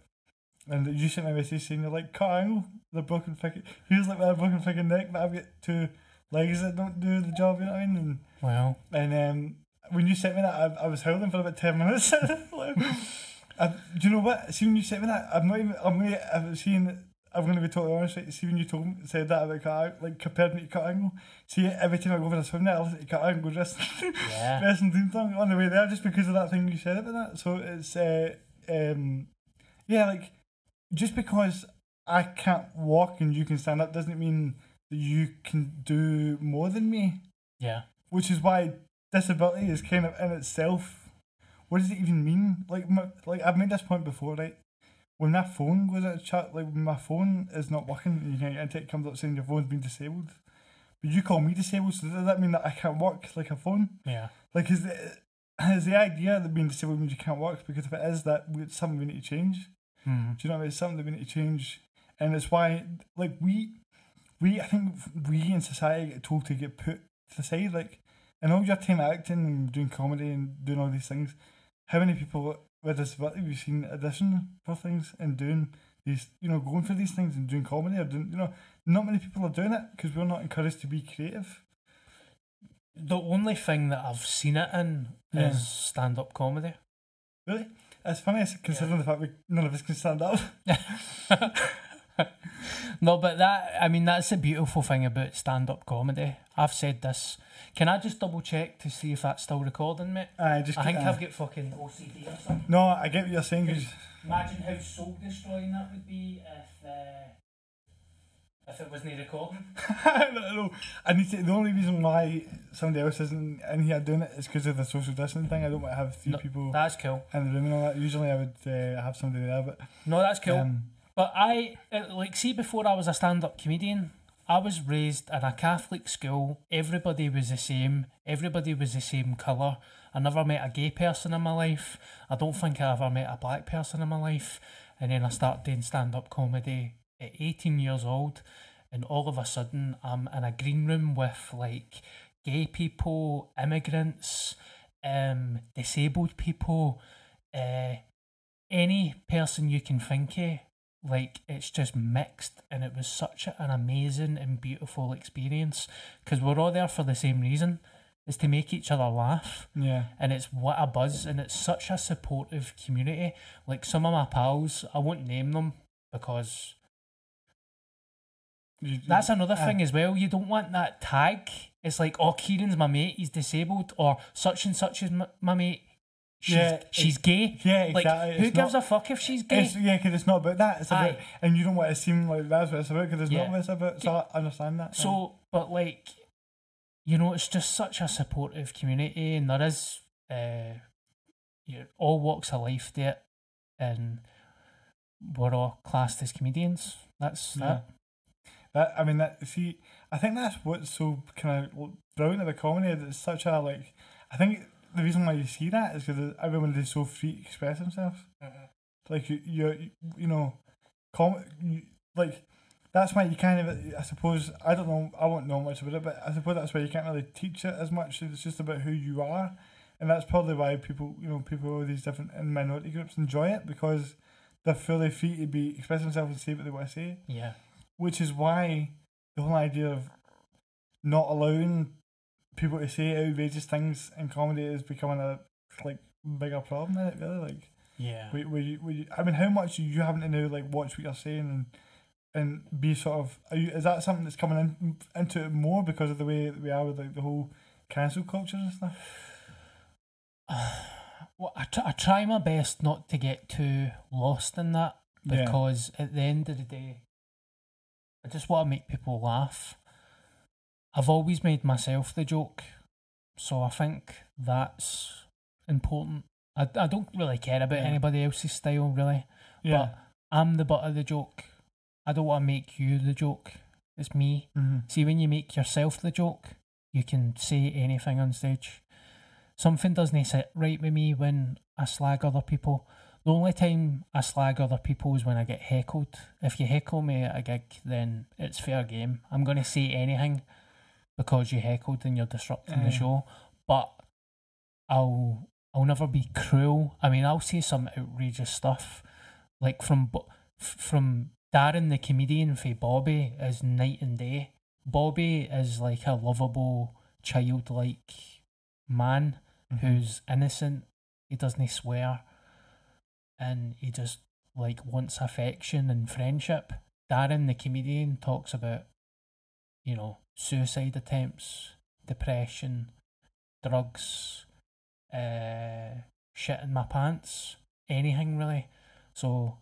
And you sent me a message saying you're like Kurt Angle, the broken fucking. He was like a broken fucking neck, but I've got two legs that don't do the job. You know what I mean? wow And and um, when you sent me that, I, I was howling for about ten minutes. [LAUGHS] Like, I, do you know what? See when you sent me that, I'm not even. I'm really. I've seen. I'm going to be totally honest. Right? See when you told me said that about cut, like compared me to Kurt Angle. See every time I go for a swim, net, I listen to Kurt Angle just [LAUGHS] yeah wrestling theme song on the way there just because of that thing you said about that. So it's uh, um, yeah, like just because I can't walk and you can stand up doesn't mean that you can do more than me. yeah Which is why disability is kind of in itself. What does it even mean? Like, my, like I've made this point before, right? When my phone goes out of chat, like when my phone is not working, and you can't get into it, comes up saying your phone's been disabled. But you call me disabled, so does that mean that I can't work like a phone? yeah Like, is the, is the idea that being disabled means you can't work? Because if it is, that it's something we need to change. Hmm. Do you know what I mean? It's something that we need to change, and it's why, like, we, we, I think we in society get told to get put to the side. Like, in all your time acting and doing comedy and doing all these things, how many people with disability we've seen audition for things and doing these, you know, going for these things and doing comedy or doing, you know, not many people are doing it because we're not encouraged to be creative. The only thing that I've seen it in Yeah. is stand up comedy. Really, it's funny considering the fact we none of us can stand up. [LAUGHS] [LAUGHS] No, but that I mean that's the beautiful thing about stand up comedy. I've said this. Can I just double check to see if that's still recording, mate? I just, I think uh, I've got fucking OCD or something. No, I get what you're saying. 'cause- Imagine how soul destroying that would be if uh, if it wasn't recording. I don't know. I need to. The only reason why somebody else isn't in here doing it is because of the social distancing thing. I don't want to have three No, people That's cool. in the room and all that. Usually, I would uh, have somebody there, but No, that's cool. um, But I like see before I was a stand-up comedian, I was raised in a Catholic school. Everybody was the same. Everybody was the same colour. I never met a gay person in my life. I don't think I ever met a black person in my life. And then I started doing stand-up comedy at 18 years old, and all of a sudden I'm in a green room with like gay people, immigrants, um, disabled people, uh, any person you can think of like it's just mixed and it was such an amazing and beautiful experience because we're all there for the same reason is to make each other laugh. Yeah, and it's what a buzz and it's such a supportive community. Like some of my pals i won't name them because that's another uh, thing as well. You don't want that tag. It's like oh kieran's my mate he's disabled or such and such is my, my mate she's, Yeah, she's gay. Yeah, Like, exactly. who It's gives not- a fuck if she's gay? It's, yeah, because it's not about that. It's about, Aye. and you don't want to seem like that's what it's about because it's Yeah. not what it's about. So I understand that. So, but like, you know, it's just such a supportive community, and there is uh, you know, all walks of life there, and we're all classed as comedians. That's Yeah. that. That I mean, that see, I think that's what's so kind of brilliant about comedy. is It's such a like. I think the reason why you see that is because everyone is so free to express themselves. Like you, you, you know, com, you, like that's why you kind of. I suppose I don't know. I won't know much about it, but I suppose that's why you can't really teach it as much. It's just about who you are, and that's probably why people, you know, people of these different and minority groups enjoy it because they're fully free to be express themselves and say what they want to say Yeah, which is why the whole idea of not allowing people to say outrageous things in comedy is becoming a like bigger problem in it really like yeah, you, where you, I mean how much are you having to now like watch what you're saying and and be sort of are you is that something that's coming in, into it more because of the way that we are with like the whole cancel culture and stuff [SIGHS] well, I, tr- I try my best not to get too lost in that Yeah. because at the end of the day, I just want to make people laugh. I've always made myself the joke, so I think that's important. I, I don't really care about Yeah. anybody else's style, really. yeah But I'm the butt of the joke. I don't want to make you the joke. It's me. mm-hmm. See, when you make yourself the joke, you can say anything on stage. Something doesn't sit right with me when I slag other people. The only time I slag other people is when I get heckled. If you heckle me at a gig, then it's fair game. I'm going to say anything because you heckled and you're disrupting the show. But I'll I'll never be cruel. I mean, I'll say some outrageous stuff, like from from Darren the comedian for Bobby is night and day. Bobby is like a lovable, childlike man Mm-hmm. who's innocent. He doesn't swear, and he just like wants affection and friendship. Darren the comedian talks about, you know, suicide attempts, depression, drugs, uh, shit in my pants, anything really. So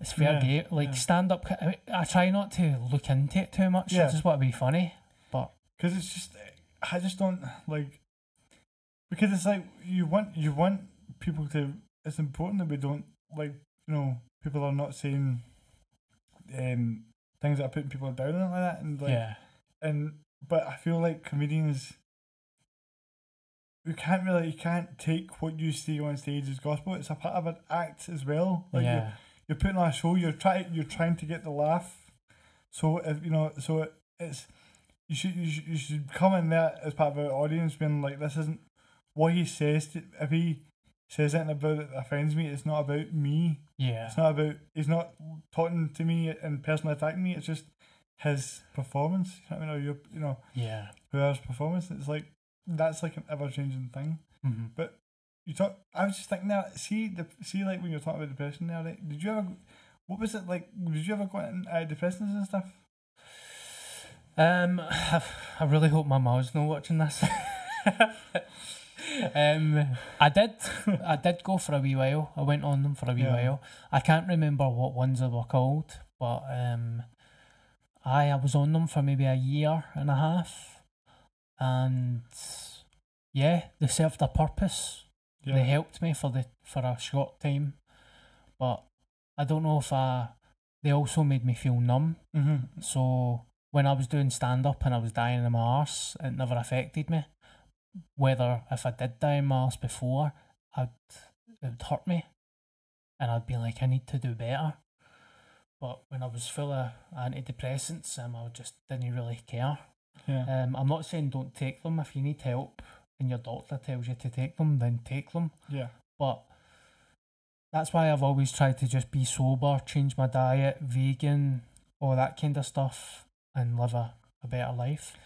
it's fair Yeah, game. Like yeah. stand up. I, I try not to look into it too much. Yeah. I just want to be funny. But because it's just I just don't like because it's like you want you want people to. It's important that we don't like you know people are not saying um things that are putting people down and like that and like yeah, and but I feel like comedians you can't really you can't take what you see on stage as gospel. It's a part of an act as well. Like you're, yeah, you're putting on a show. You're trying you're trying to get the laugh. So if you know, so it, it's you should, you should you should come in there as part of our audience being like this isn't what he says. To, if he says anything about it that offends me, it's not about me. Yeah, It's not about he's not talking to me and personally attacking me. It's just his performance. You know I mean? Or your you know yeah. whoever's performance. It's like that's like an ever changing thing. Mm-hmm. You talk. I was just thinking now. See the see like when you're talking about depression now. Right? Did you ever? What was it like? Did you ever go in uh, depressions and stuff? Um, I, [SIGHS] I really hope my mom's not watching this. [LAUGHS] um, I did, [LAUGHS] I did go for a wee while. I went on them for a wee Yeah. while. I can't remember what ones they were called, but um, I I was on them for maybe a year and a half, and yeah, they served a purpose. Yeah. They helped me for the for a short time, but I don't know if I. They also made me feel numb. Mm-hmm. So when I was doing stand up and I was dying in my arse, it never affected me. Whether if I did die in my arse before, I'd it would hurt me, and I'd be like, I need to do better. But when I was full of antidepressants, um, I just didn't really care. Yeah. Um, I'm not saying don't take them. If you need help and your doctor tells you to take them, then take them. Yeah. But that's why I've always tried to just be sober, change my diet, vegan, all that kind of stuff, and live a, a better life.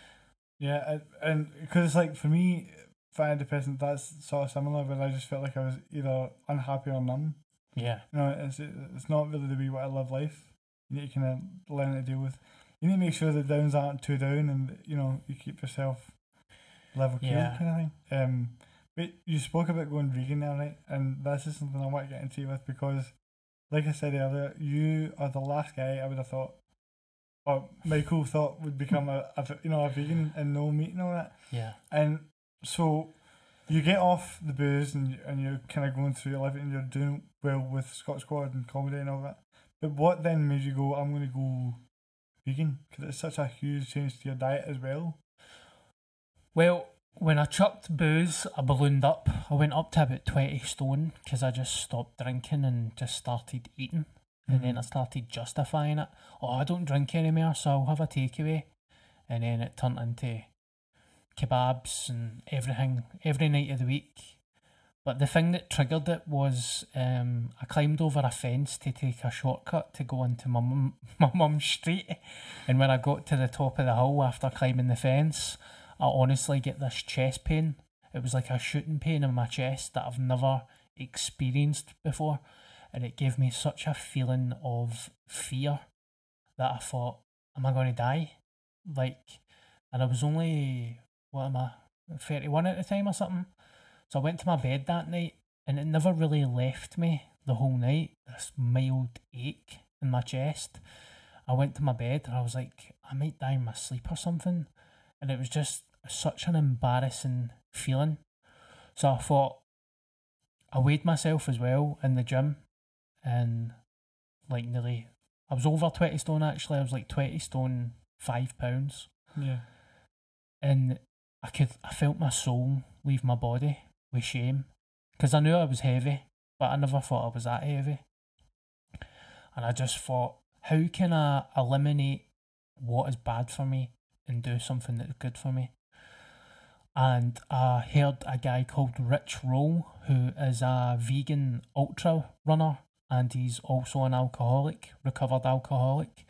Yeah. And- because it's like for me, for antidepressant, that's sort of similar. Where I just felt like I was either unhappy or numb. Yeah, You know, it's it's not really the way what I live life. You need to kind of learn to deal with. You need to make sure the downs aren't too down, and you know you keep yourself level keel Yeah. kind of thing. Um, But you spoke about going vegan there, right? And this is something I want to get into with because, like I said earlier, you are the last guy I would have thought, or Michael thought would become a, a you know a vegan and no meat and all that. Yeah. And so you get off the booze and and you're kind of going through your life and you're doing well with Scot Squad and comedy and all that. But what then made you go? I'm going to go vegan because it's such a huge change to your diet as well. Well, when I chucked booze, I ballooned up. I went up to about 20 stone because I just stopped drinking and just started eating. And then I started justifying it. Oh, I don't drink anymore, so I'll have a takeaway. And then it turned into kebabs and everything every night of the week. But the thing that triggered it was um, I climbed over a fence to take a shortcut to go into my mum, [LAUGHS] my mum's street. And when I got to the top of the hill after climbing the fence, I honestly get this chest pain. It was like a shooting pain in my chest that I've never experienced before. And it gave me such a feeling of fear that I thought, am I going to die? Like, and I was only, what am I, 31 at the time or something. So I went to my bed that night and it never really left me the whole night. This mild ache in my chest. I went to my bed and I was like, I might die in my sleep or something. And it was just such an embarrassing feeling. So I thought, I weighed myself as well in the gym and like nearly, I was over 20 stone actually. I was like 20 stone, five pounds. Yeah. And I could, I felt my soul leave my body with shame because I knew I was heavy, but I never thought I was that heavy. And I just thought, how can I eliminate what is bad for me and do something that's good for me? And I heard a guy called Rich Roll, who is a vegan ultra runner, and he's also an alcoholic, recovered alcoholic.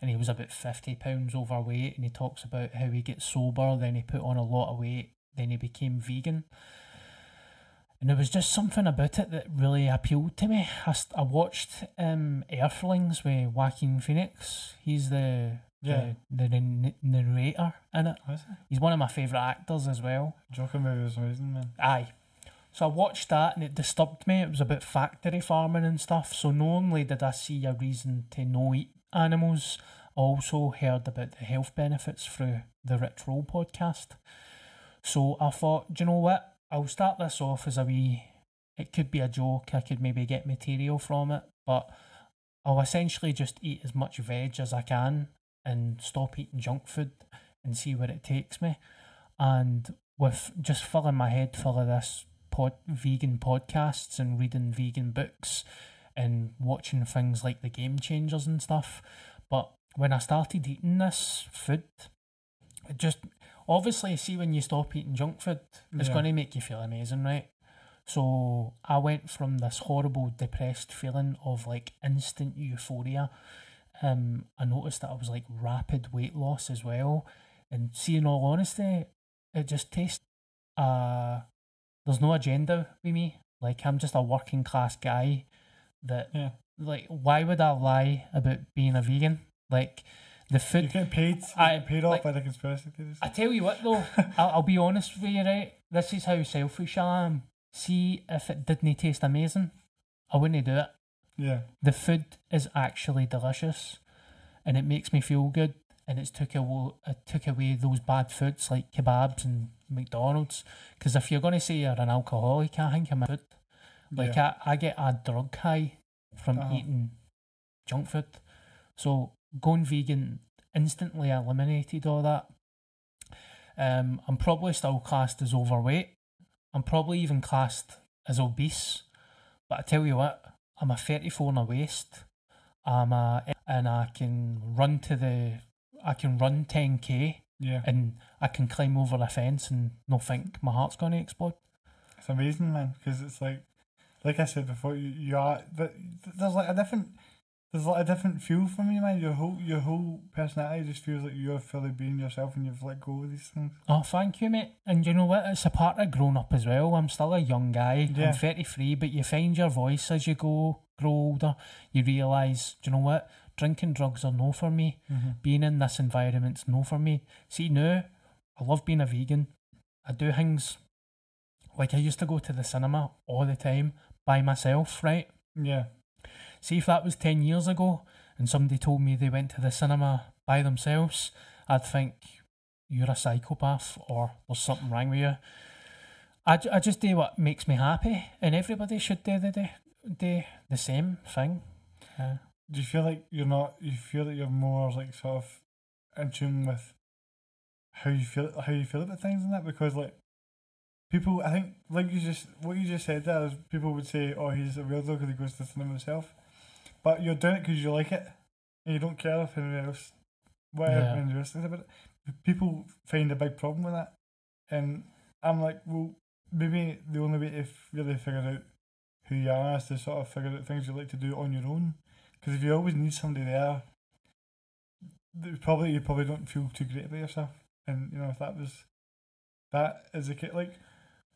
And he was about 50 pounds overweight, and he talks about how he gets sober, then he put on a lot of weight, then he became vegan and there was just something about it that really appealed to me. I, I watched um, Earthlings with Joaquin Phoenix. He's the Yeah. the, the narrator in it? He's one of my favourite actors as well. Joker movie was amazing, man. Aye. So I watched that and it disturbed me. It was about factory farming and stuff. So not only did I see a reason to no eat animals, I also heard about the health benefits through the Rich Roll podcast. So I thought, do you know what? I'll start this off as a wee. It could be a joke. I could maybe get material from it, but I'll essentially just eat as much veg as I can and stop eating junk food and see where it takes me. And with just filling my head full of this pod, vegan podcasts and reading vegan books and watching things like the Game Changers and stuff. But when I started eating this food, it just obviously see when you stop eating junk food, it's Yeah. going to make you feel amazing, right? So I went from this horrible depressed feeling of like instant euphoria. Um, I noticed that I was like rapid weight loss as well, and see, in all honesty, it just tastes. Uh, there's no agenda with me. Like I'm just a working class guy. That Yeah. like, why would I lie about being a vegan? Like, the food You get paid. You I- get paid off like- by the conspiracy theories. I tell you what though, [LAUGHS] I'll, I'll be honest with you, right? This is how selfish I am. See, if it didn't taste amazing, I wouldn't do it. yeah. The food is actually delicious, and it makes me feel good. And it's took away, it took away those bad foods like kebabs and McDonald's. Because if you're gonna say you're an alcoholic, I think I'm a food. Like yeah. I, I get a drug high from Uh-huh. eating junk food. So going vegan instantly eliminated all that. Um, I'm probably still classed as overweight. I'm probably even classed as obese. But I tell you what, I'm a 34 in a waist. I'm a, and I can run to the, I can run 10k yeah. and I can climb over a fence and not think my heart's going to explode. It's amazing, man, because it's like, like I said before, you, you are, but there's like a different, there's like a different feel from you, man. Your whole, your whole personality just feels like you're fully being yourself, and you've let go of these things. Oh, thank you, mate. And you know what? It's a part of growing up as well. I'm still a young guy. Yeah. I'm 33, but you find your voice as you go, grow older. You realise, do you know what? Drinking drugs are no for me. Mm-hmm. Being in this environment's no for me. See, now, I love being a vegan. I do things like I used to go to the cinema all the time by myself, right? Yeah. See if that was ten years ago and somebody told me they went to the cinema by themselves, I'd think you're a psychopath or there's something wrong with you. I, I just do what makes me happy, and everybody should do the do, do the same thing. Uh, Do you feel like you're not? You feel that you're more like sort of in tune with how you feel how you feel about things and that because like people, I think like you just what you just said there is people would say, oh, he's a weirdo because he goes to the cinema himself, but you're doing it because you like it and you don't care if anyone else whatever Yeah. anyone else thinks about it. People find a big problem with that, and I'm like, well, maybe the only way to really figure out who you are is to sort of figure out things you like to do on your own. Because if you always need somebody there, th- probably you probably don't feel too great about yourself. And you know if that was that is a kid like.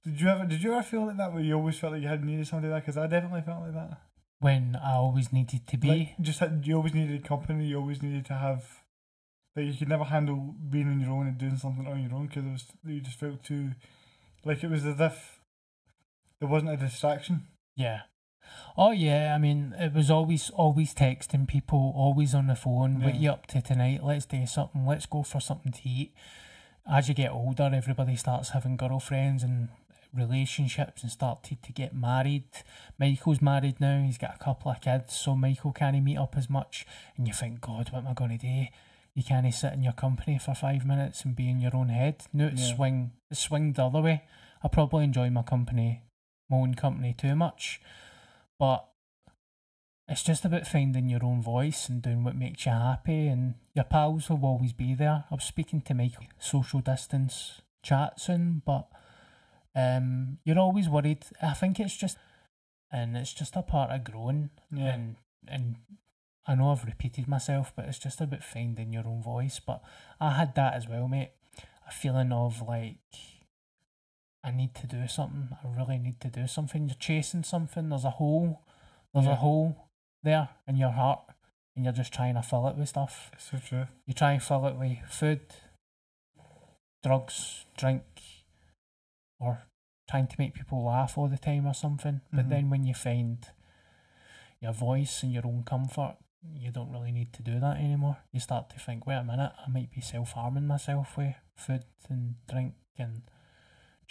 Did you ever did you ever feel like that where you always felt like you had needed somebody there? Because I definitely felt like that. when I always needed to be. Like just had, you always needed company. You always needed to have. Like you could never handle being on your own and doing something on your own because it was you just felt too, like it was as if there wasn't a distraction. Yeah. Oh yeah, I mean it was always always texting people, always on the phone. What Yeah. you up to tonight? Let's do something. Let's go for something to eat. As you get older, everybody starts having girlfriends and relationships and started to get married. Michael's married now. He's got a couple of kids, so Michael can't meet up as much. And you think, God, what am I going to do? You can't sit in your company for five minutes and be in your own head. No, it's Yeah. swing. It's swing the other way. I probably enjoy my company, my own company too much, but it's just about finding your own voice and doing what makes you happy. And your pals will always be there. I was speaking to Michael, social distance chat soon, but um, you're always worried. I think it's just, and it's just a part of growing. Yeah. And and I know I've repeated myself, but it's just about finding your own voice. But I had that as well, mate. A feeling of like I need to do something. I really need to do something. You're chasing something. There's a hole. There's Yeah. a hole there in your heart, and you're just trying to fill it with stuff. It's so true. You try and fill it with food, drugs, drink, or trying to make people laugh all the time or something. But Mhm. then when you find your voice and your own comfort, you don't really need to do that anymore. You start to think, wait a minute, I might be self harming myself with food and drink and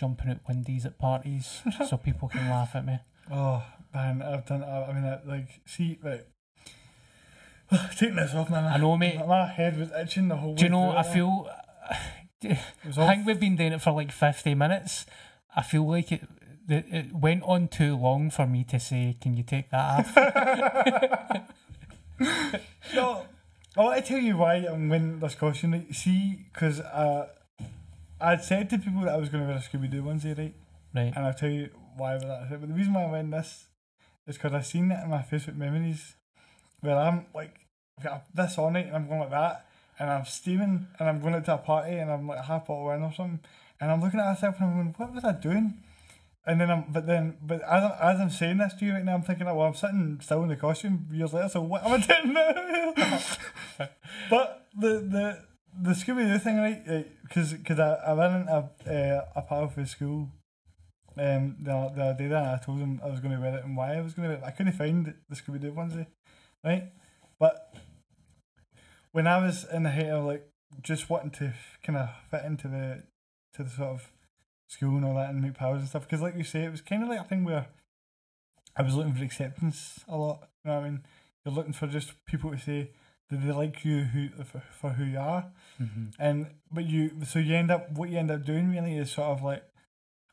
jumping out windies at parties [LAUGHS] so people can laugh at me. Oh man, I've done. I, I mean, I, like, see, right. Taking this off, man. I know, mate. My head was itching the whole Do you know, I feel. I think we've been doing it for like 50 minutes. I feel like it, it, went on too long for me to say, can you take that off? [LAUGHS] No, I want to tell you why I'm winning this. Like, see, because uh, I'd said to people that I was going to wear a Scooby Doo onesie, right? right. And I'll tell you why with that. But the reason why I'm wearing this is because I've seen it in my Facebook memories where I'm like, I've got this on it and I'm going like that. And I'm steaming and I'm going out to a party and I'm like a half bottle in or something. And I'm looking at myself and I'm going, what was I doing? And then I'm, but then, but as, I'm- as I'm saying this to you right now, I'm thinking, oh, well, I'm sitting still in the costume years later, so what am I [LAUGHS] doing now? [LAUGHS] but the, the, the Scooby Doo thing, right? Because cause I, I went into a, uh, a pal for school um, the, the other day and I told him I was going to wear it and why I was going to wear it. I couldn't find the Scooby Doo onesie, right? But when I was in the height of like just wanting to kind of fit into the to the sort of school and all that and make pals and stuff, because like you say, it was kind of like a thing where I was looking for acceptance a lot. You know what I mean? You're looking for just people to say that they like you who for, for who you are Mm-hmm. and but you so you end up what you end up doing really is sort of like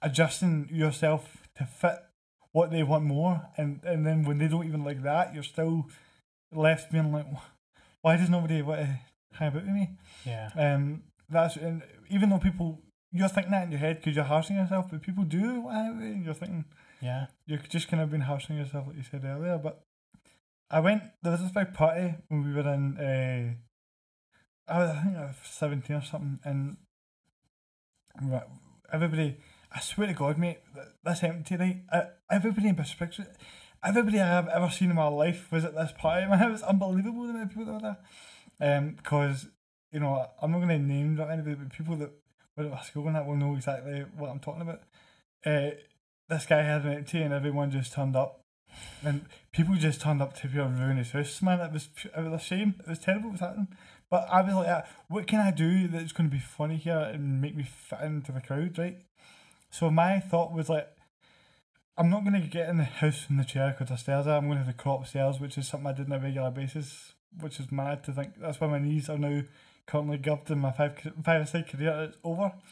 adjusting yourself to fit what they want more and and then when they don't even like that you're still left being like why does nobody want to hang out with me Yeah. um that's and even though people you're thinking that in your head because you're harshing yourself but people do want to hang out with you and you're thinking Yeah. you're just kind of been harshing yourself like you said earlier but I went there was this big party when we were in uh, I, was, I think I was 17 or something and everybody I swear to God mate th- this empty right uh, everybody in Bishop's everybody I have ever seen in my life was at this party man. [LAUGHS] It was unbelievable the amount of people that were there. Um because you know I'm not going to name drop anybody but people that were at my school and that will know exactly what I'm talking about. Uh, this guy had an empty and everyone just turned up. And people just turned up to be ruin his house, man. It was it was a shame. It was terrible what was happening. But I was like, "Ah, what can I do that's going to be funny here and make me fit into the crowd, right? So my thought was like, I'm not going to get in the house in the chair because the stairs are. I'm going to have the crop stairs, which is something I did on a regular basis, which is mad to think. That's why my knees are now currently gubbed in my five five side career. It's over. [LAUGHS]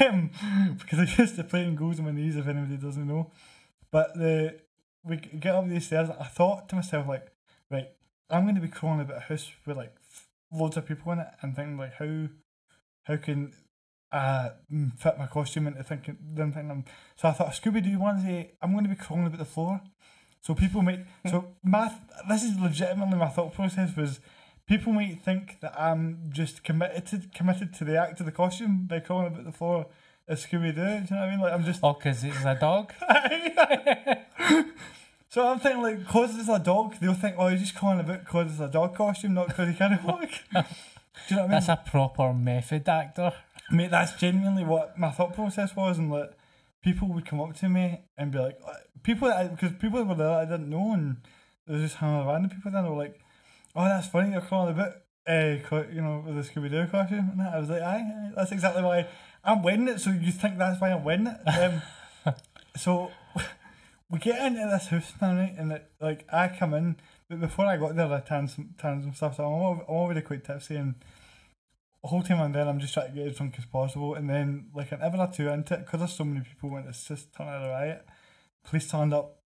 Um, [LAUGHS] because I used to play in goals on my knees, if anybody doesn't know. But the we get up these stairs. I thought to myself like, right, I'm going to be crawling about a house with like loads of people in it, and thinking like, how how can I mm, fit my costume into thinking them thinking I'm so I thought Scooby Doo onesie, I'm going to be crawling about the floor. So people might so my this is legitimately my thought process was people might think that I'm just committed to, committed to the act of the costume by crawling about the floor as Scooby Doo. Do you know what I mean? Like I'm just Oh, because it's a dog. [LAUGHS] so I'm thinking like cause it's a dog, they'll think oh he's just crawling about because it's a dog costume, not because he can't [LAUGHS] walk. Do you know what I mean? That's a proper method actor. Mate, that's genuinely what my thought process was, and like people would come up to me and be like, uh, people because people were there that I didn't know, and there was just hanging random people there, and they were like, "Oh, that's funny, you're calling a bit, uh, you know, with the Scooby Doo costume." And that. I was like, "Aye, aye, that's exactly why I'm winning it." So you think that's why I'm winning it? Um, [LAUGHS] so [LAUGHS] we get into this house now, right, and it, like I come in, but before I got there, I tanned some, tanned some stuff, so I'm, I'm already quite tipsy and the whole time I'm there, I'm just trying to get as drunk as possible. And then, like an hour or two into it, because there's so many people, when it's just turning out a riot, police turned up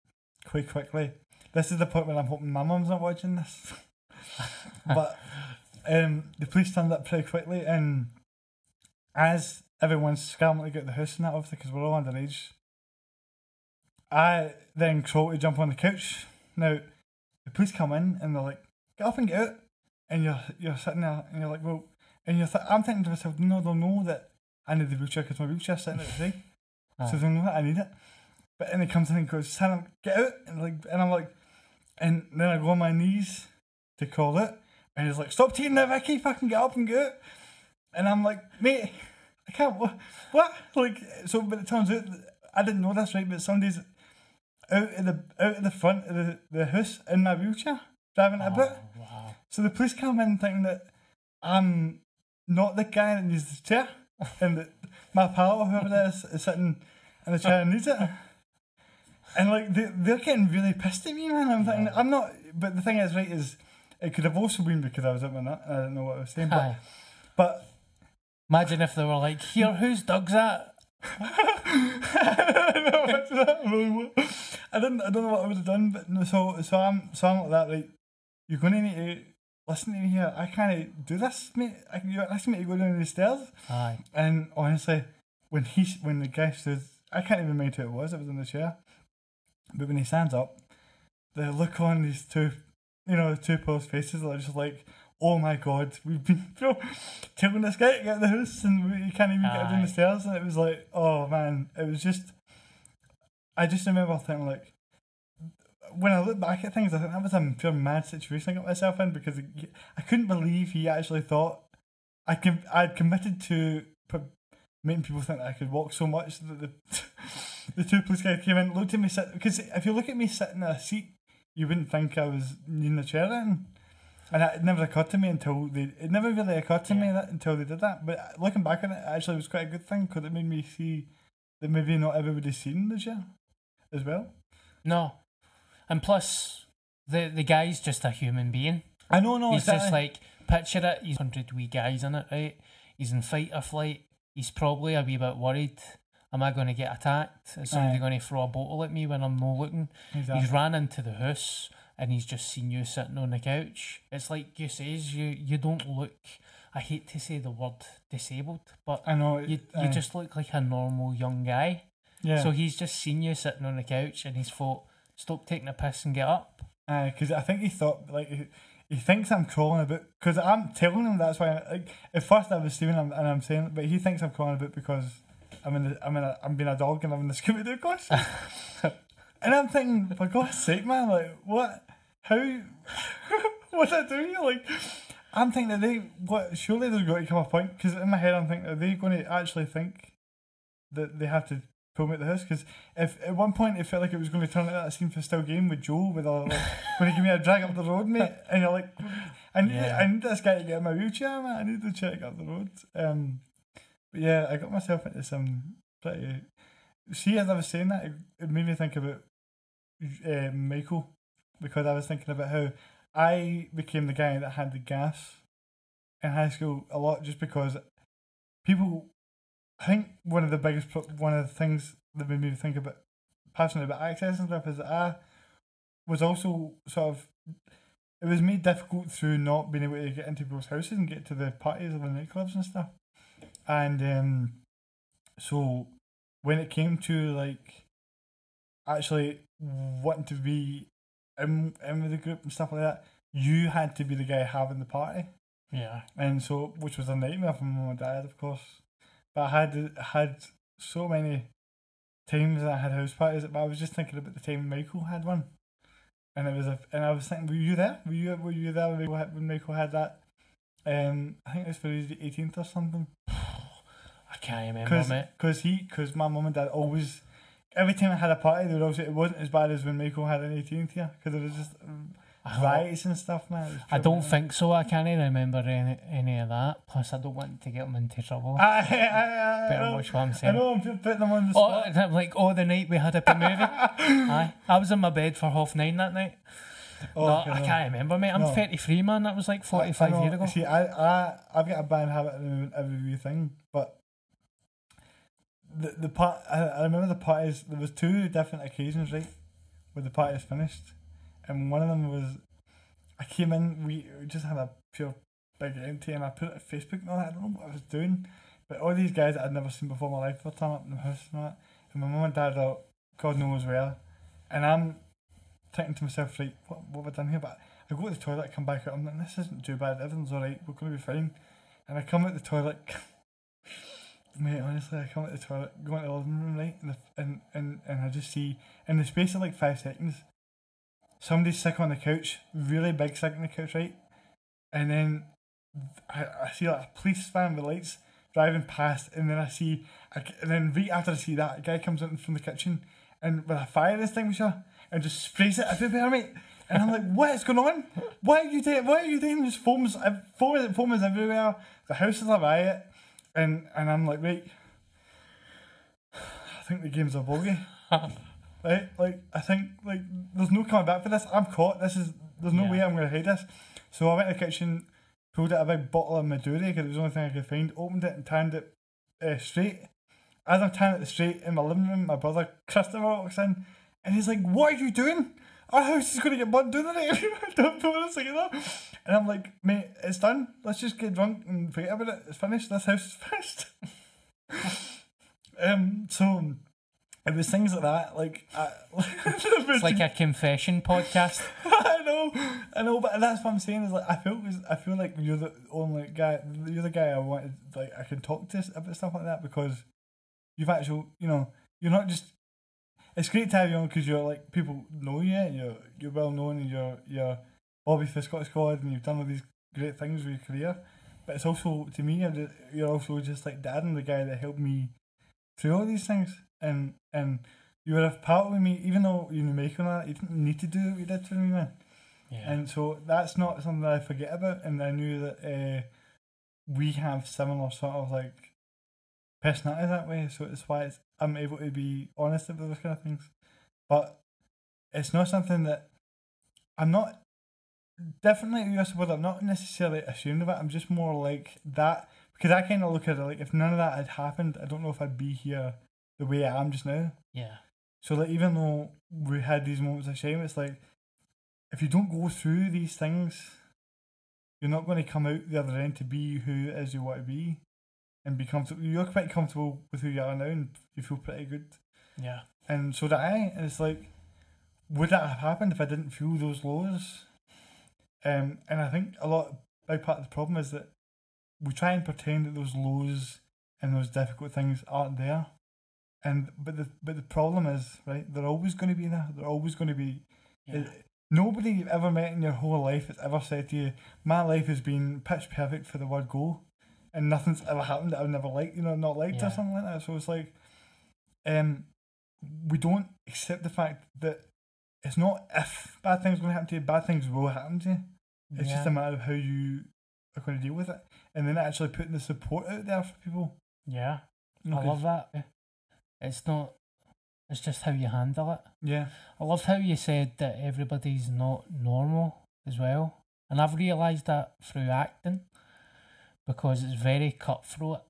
quite quickly. This is the point where I'm hoping my mum's not watching this. [LAUGHS] but um, the police turned up pretty quickly, and as everyone's scrambling to get the house and that, obviously, because we're all underage, I then crawl to jump on the couch. Now, the police come in and they're like, get up and get out. And you're, you're sitting there and you're like, well, and you're th- I'm thinking to myself, no, they'll know that I need the wheelchair because my wheelchair's sitting at the side. [LAUGHS] So they know that I need it. But then he comes in and goes, Sam, get out. And, like, and I'm like, and then I go on my knees to call it. And he's like, stop teasing that, Vicky, fucking get up and get out. And I'm like, mate, I can't, what? what? Like, so, but it turns out, I didn't know this, right? But somebody's out of the out of the front of the, the house in my wheelchair, driving it about. Oh, wow. So the police come in thinking that I'm not the guy that needs the chair, and that my pal or whoever it is is sitting in the chair and needs it. And like they they're getting really pissed at me, man. I'm thinking Yeah. I'm not. But the thing is, right, is it could have also been because I was up my nut and I didn't know what I was saying. But but Imagine if they were like, here, whose dog's that? I don't know what I really wa- I didn't. I don't know what I would have done. But no, so so I'm so I'm like that. Right, you're going to need to listen to me here. I can't do this, mate. I, you're asking me to go down the stairs. Aye. And honestly, when he when the guy stood, I can't even mind who it was. It was in the chair. But when he stands up, the look on these two, you know, the two post faces are just like, oh my god, we've been [LAUGHS] telling this guy to get the house and we, can't even get down the stairs. And it was like, oh man, it was just. I just remember thinking like. When I look back at things, I think that was a pure mad situation I got myself in because I couldn't believe he actually thought I com- I'd committed to making people think that I could walk so much that the [LAUGHS] the two police guys came in, looked at me sit because if you look at me sitting in a seat, you wouldn't think I was needing a chair in. And it never occurred to me until they. It never really occurred to me that until they did that. But uh, looking back on it, actually, it was quite a good thing because it made me see that maybe not everybody's seen the chair as well. No. And plus, the, the guy's just a human being. I know, no, he's exactly. just like, picture it, he's 100 wee guys in it, right? He's in fight or flight. He's probably a wee bit worried. Am I going to get attacked? Is somebody going to throw a bottle at me when I'm not looking? exactly. He's ran into the house and he's just seen you sitting on the couch. It's like you says, you, you don't look, I hate to say the word disabled, but I know. you, you just look like a normal young guy. yeah. So he's just seen you sitting on the couch and he's thought, stop taking a piss and get up. because I think he thought like he, he thinks I'm crawling about because I'm telling him that's why. I, like at first I was stealing him and I'm saying, but he thinks I'm crawling about because I'm in the, I'm in a, I'm being a dog and I'm in the [LAUGHS] Scooby Doo costume. [LAUGHS] and I'm thinking, for God's sake, man, like what? How? [LAUGHS] what did I do here? Like. I'm thinking that they what surely there's got to come a point because in my head I'm thinking are they going to actually think that they have to pull me out the house because if at one point it felt like it was going to turn into that scene for Still Game with Joe with a like when he gave me a drag up the road, mate, [LAUGHS] and you're like, I need, Yeah. I need this guy to get in my wheelchair, man. I need to check up the road. Um, but yeah, I got myself into some pretty. See, as I was saying that, it, it made me think about uh, Michael because I was thinking about how I became the guy that had the gas in high school a lot just because people. I think one of the biggest, one of the things that made me think about passionate about access and stuff is that I was also sort of. It was made difficult through not being able to get into people's houses and get to the parties or the nightclubs and stuff. And um, so when it came to like actually wanting to be in, in with the group and stuff like that, you had to be the guy having the party. Yeah. And so, which was a nightmare for my mum and dad, of course. But I had had so many times that I had house parties. But I was just thinking about the time Michael had one, and it was a. And I was thinking, were you there? Were you were you there when Michael had, when Michael had that? Um, I think it was for his 18th or something. [SIGHS] I can't remember, Because mate. cause he because my mum and dad always every time I had a party would always it wasn't as bad as when Michael had an 18th here because there was just um, I, riots and stuff, man. Was I don't think so. I can't even remember any, any of that. Plus, I don't want to get them into trouble. [LAUGHS] I, I, I, I, Better know, watch what I'm saying. I know I'm putting them on the Oh, spot. Like, oh, the night we had a movie. [LAUGHS] Aye, I was in my bed for half nine that night. Oh, no, okay, I no. can't remember, mate. I'm No. 33, man. That was like 45 years ago. See, I, I, I've got a bad habit of doing every wee thing, the the part I, I remember the parties. There was two different occasions, right, where the parties finished, and one of them was I came in. We, we just had a pure big empty, and I put it on Facebook and all that. I don't know what I was doing, but all these guys that I'd never seen before in my life were turning up in the house and all that, and my mum and dad are God knows where, and I'm thinking to myself, right, what, what have I done here? But I go to the toilet, come back out, I'm like, this isn't too bad, everything's alright, we're going to be fine. And I come out the toilet, [LAUGHS] mate, honestly, I come out the toilet, go into the living room, right, and, and, and, I just see, in the space of like five seconds, somebody's sick on the couch, really big sick on the couch, right? And then I, I see like a police van with lights driving past, and then I see, a, and then right after I see that, a guy comes in from the kitchen and with a fire extinguisher and just sprays it everywhere, mate. And I'm like, what is going on? What are you doing? What are you doing? Just foams, foam, foam is everywhere. The house is a riot, and and I'm like, right. I think the game's a bogey. [LAUGHS] right? Like I think like there's no coming back for this. I'm caught. This is there's no Yeah. way I'm gonna hide this. So I went to the kitchen, pulled out a big bottle of Maduri because it was the only thing I could find. Opened it and tanned it uh, straight. As I'm tanning it straight in my living room, my brother Christopher walks in, and he's like, "What are you doing? Our house is gonna get burned down tonight. [LAUGHS] Don't put us together." And I'm like, "Mate, it's done. Let's just get drunk and forget about it. It's finished. This house is [LAUGHS] finished." um. So it was things like that. Like, I, [LAUGHS] It's like a confession podcast. I know, I know, but that's what I'm saying is like I feel I feel like you're the only guy, you're the guy I wanted like I can talk to about stuff like that because you've actually, you know, you're not just. It's great to have you on because you're like people know you, and you're you're well known, and you're you're Bobby for Scot Squad, and you've done all these great things with your career. But it's also to me, you're you're also just like dad and the guy that helped me through all these things, and and you were a part with me, even though you knew all that, you didn't need to do what you did for me, man. Yeah. And so that's not something that I forget about. And I knew that uh, we have similar sort of like personality that way. So it's why it's, I'm able to be honest about those kind of things. But it's not something that I'm not definitely US word. I'm not necessarily ashamed of it. I'm just more like that because I kind of look at it like if none of that had happened, I don't know if I'd be here the way I am just now. yeah. So like even though we had these moments of shame, it's like if you don't go through these things, you're not going to come out the other end to be who it is you want to be, and be comfortable. You're quite comfortable with who you are now, and you feel pretty good. Yeah. And so did I. And it's like, would that have happened if I didn't feel those lows? Um, and I think a lot, big part of the problem is that we try and pretend that those lows and those difficult things aren't there. And but the but the problem is right, they're always going to be there. They're always going to be. Yeah. Nobody you've ever met in your whole life has ever said to you, "My life has been pitch perfect for the word go," and nothing's ever happened that I've never liked, you know, not liked or something like that. So it's like, um, we don't accept the fact that it's not if bad things are going to happen to you, bad things will happen to you. It's just a matter of how you are going to deal with it. And then actually putting the support out there for people. yeah. You know, I love that. It's not. It's just how you handle it. Yeah. I love how you said that everybody's not normal as well, and I've realised that through acting, because it's very cutthroat,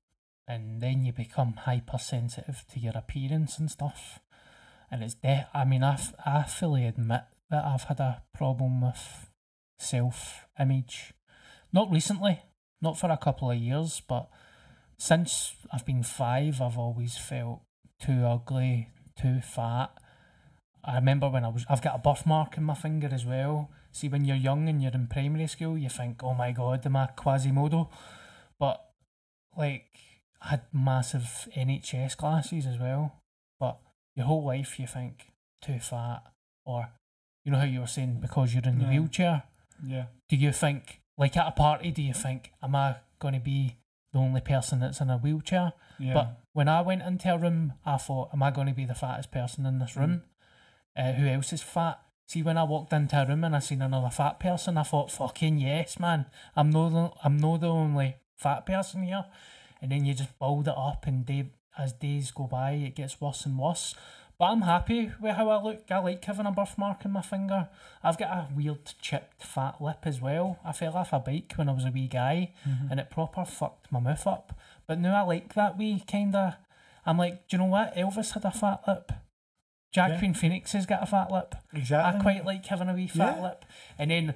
and then you become hypersensitive to your appearance and stuff, and it's de- I mean, I, f- I fully admit that I've had a problem with self image, not recently, not for a couple of years, but since I've been five, I've always felt too ugly, too fat. I remember when I was, I've got a birthmark in my finger as well. See, when you're young and you're in primary school, you think, oh my god, am I Quasimodo? But, like, I had massive NHS glasses as well. But your whole life, you think, too fat. Or, you know how you were saying, because you're in the Yeah. wheelchair Yeah. do you think like at a party do you think am i going to be the only person that's in a wheelchair Yeah. but when i went into a room i thought am i going to be the fattest person in this room uh, who else is fat see when i walked into a room and i seen another fat person i thought fucking yes man i'm no the, i'm no the only fat person here and then you just build it up and day, as days go by it gets worse and worse but I'm happy with how I look. I like having a birthmark in my finger. I've got a weird chipped fat lip as well. I fell off a bike when I was a wee guy Mm-hmm. and it proper fucked my mouth up. But now I like that wee kinda I'm like, do you know what? Elvis had a fat lip. Jack Yeah. Queen Phoenix has got a fat lip. exactly. I quite like having a wee fat Yeah. lip. And then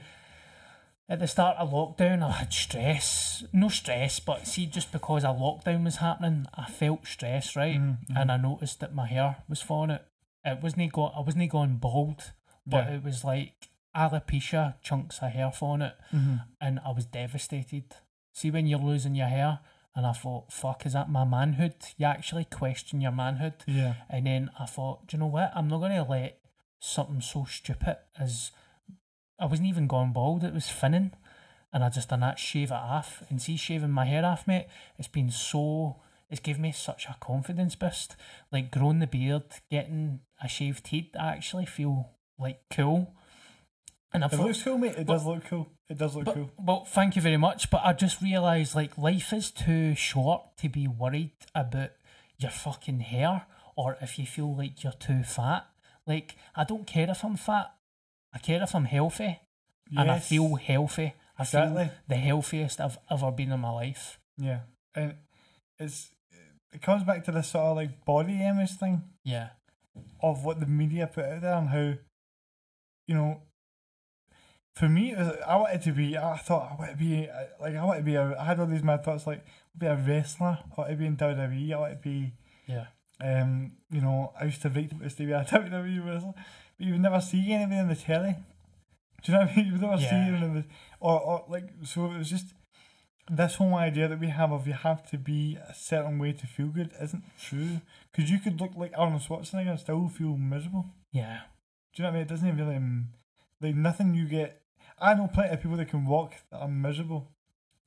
at the start of lockdown, I had stress. No stress, but see, just because a lockdown was happening, I felt stress, right? Mhm, And I noticed that my hair was falling out. It wasn't go- I wasn't going bald, but Yeah. it was like alopecia chunks of hair falling out, hmm and I was devastated. See, when you're losing your hair, and I thought, fuck, is that my manhood? You actually question your manhood. Yeah. And then I thought, do you know what? I'm not going to let something so stupid as I wasn't even going bald, it was thinning. And I just done that, shave it off. And see, shaving my hair off, mate, it's been so, it's given me such a confidence boost. Like growing the beard, getting a shaved head, I actually feel like cool. And I It looks cool, mate. It but- does look cool. It does look but, cool. well, thank you very much. But I just realised like life is too short to be worried about your fucking hair or if you feel like you're too fat. Like I don't care if I'm fat. I care if I'm healthy and I feel healthy. I Exactly. feel the healthiest I've ever been in my life. Yeah, and it's it comes back to this sort of like body image thing Yeah. of what the media put out there and how, you know. For me, it was, I wanted to be. I thought I wanted to be like I wanted to be. A, I had all these mad thoughts like I'd be a wrestler. I wanted to be in WWE. I wanted to be. Yeah. Um, you know, I used to write rate to be a [LAUGHS] WWE wrestler, but you would never see anything on the telly. Do you know what I mean? [LAUGHS] You would never see Yeah. anything, in the, or or like so. It was just this whole idea that we have of you have to be a certain way to feel good isn't true. Because you could look like Arnold Schwarzenegger and still feel miserable. Yeah. Do you know what I mean? It doesn't even really um, like nothing you get. I know plenty of people that can walk that are miserable.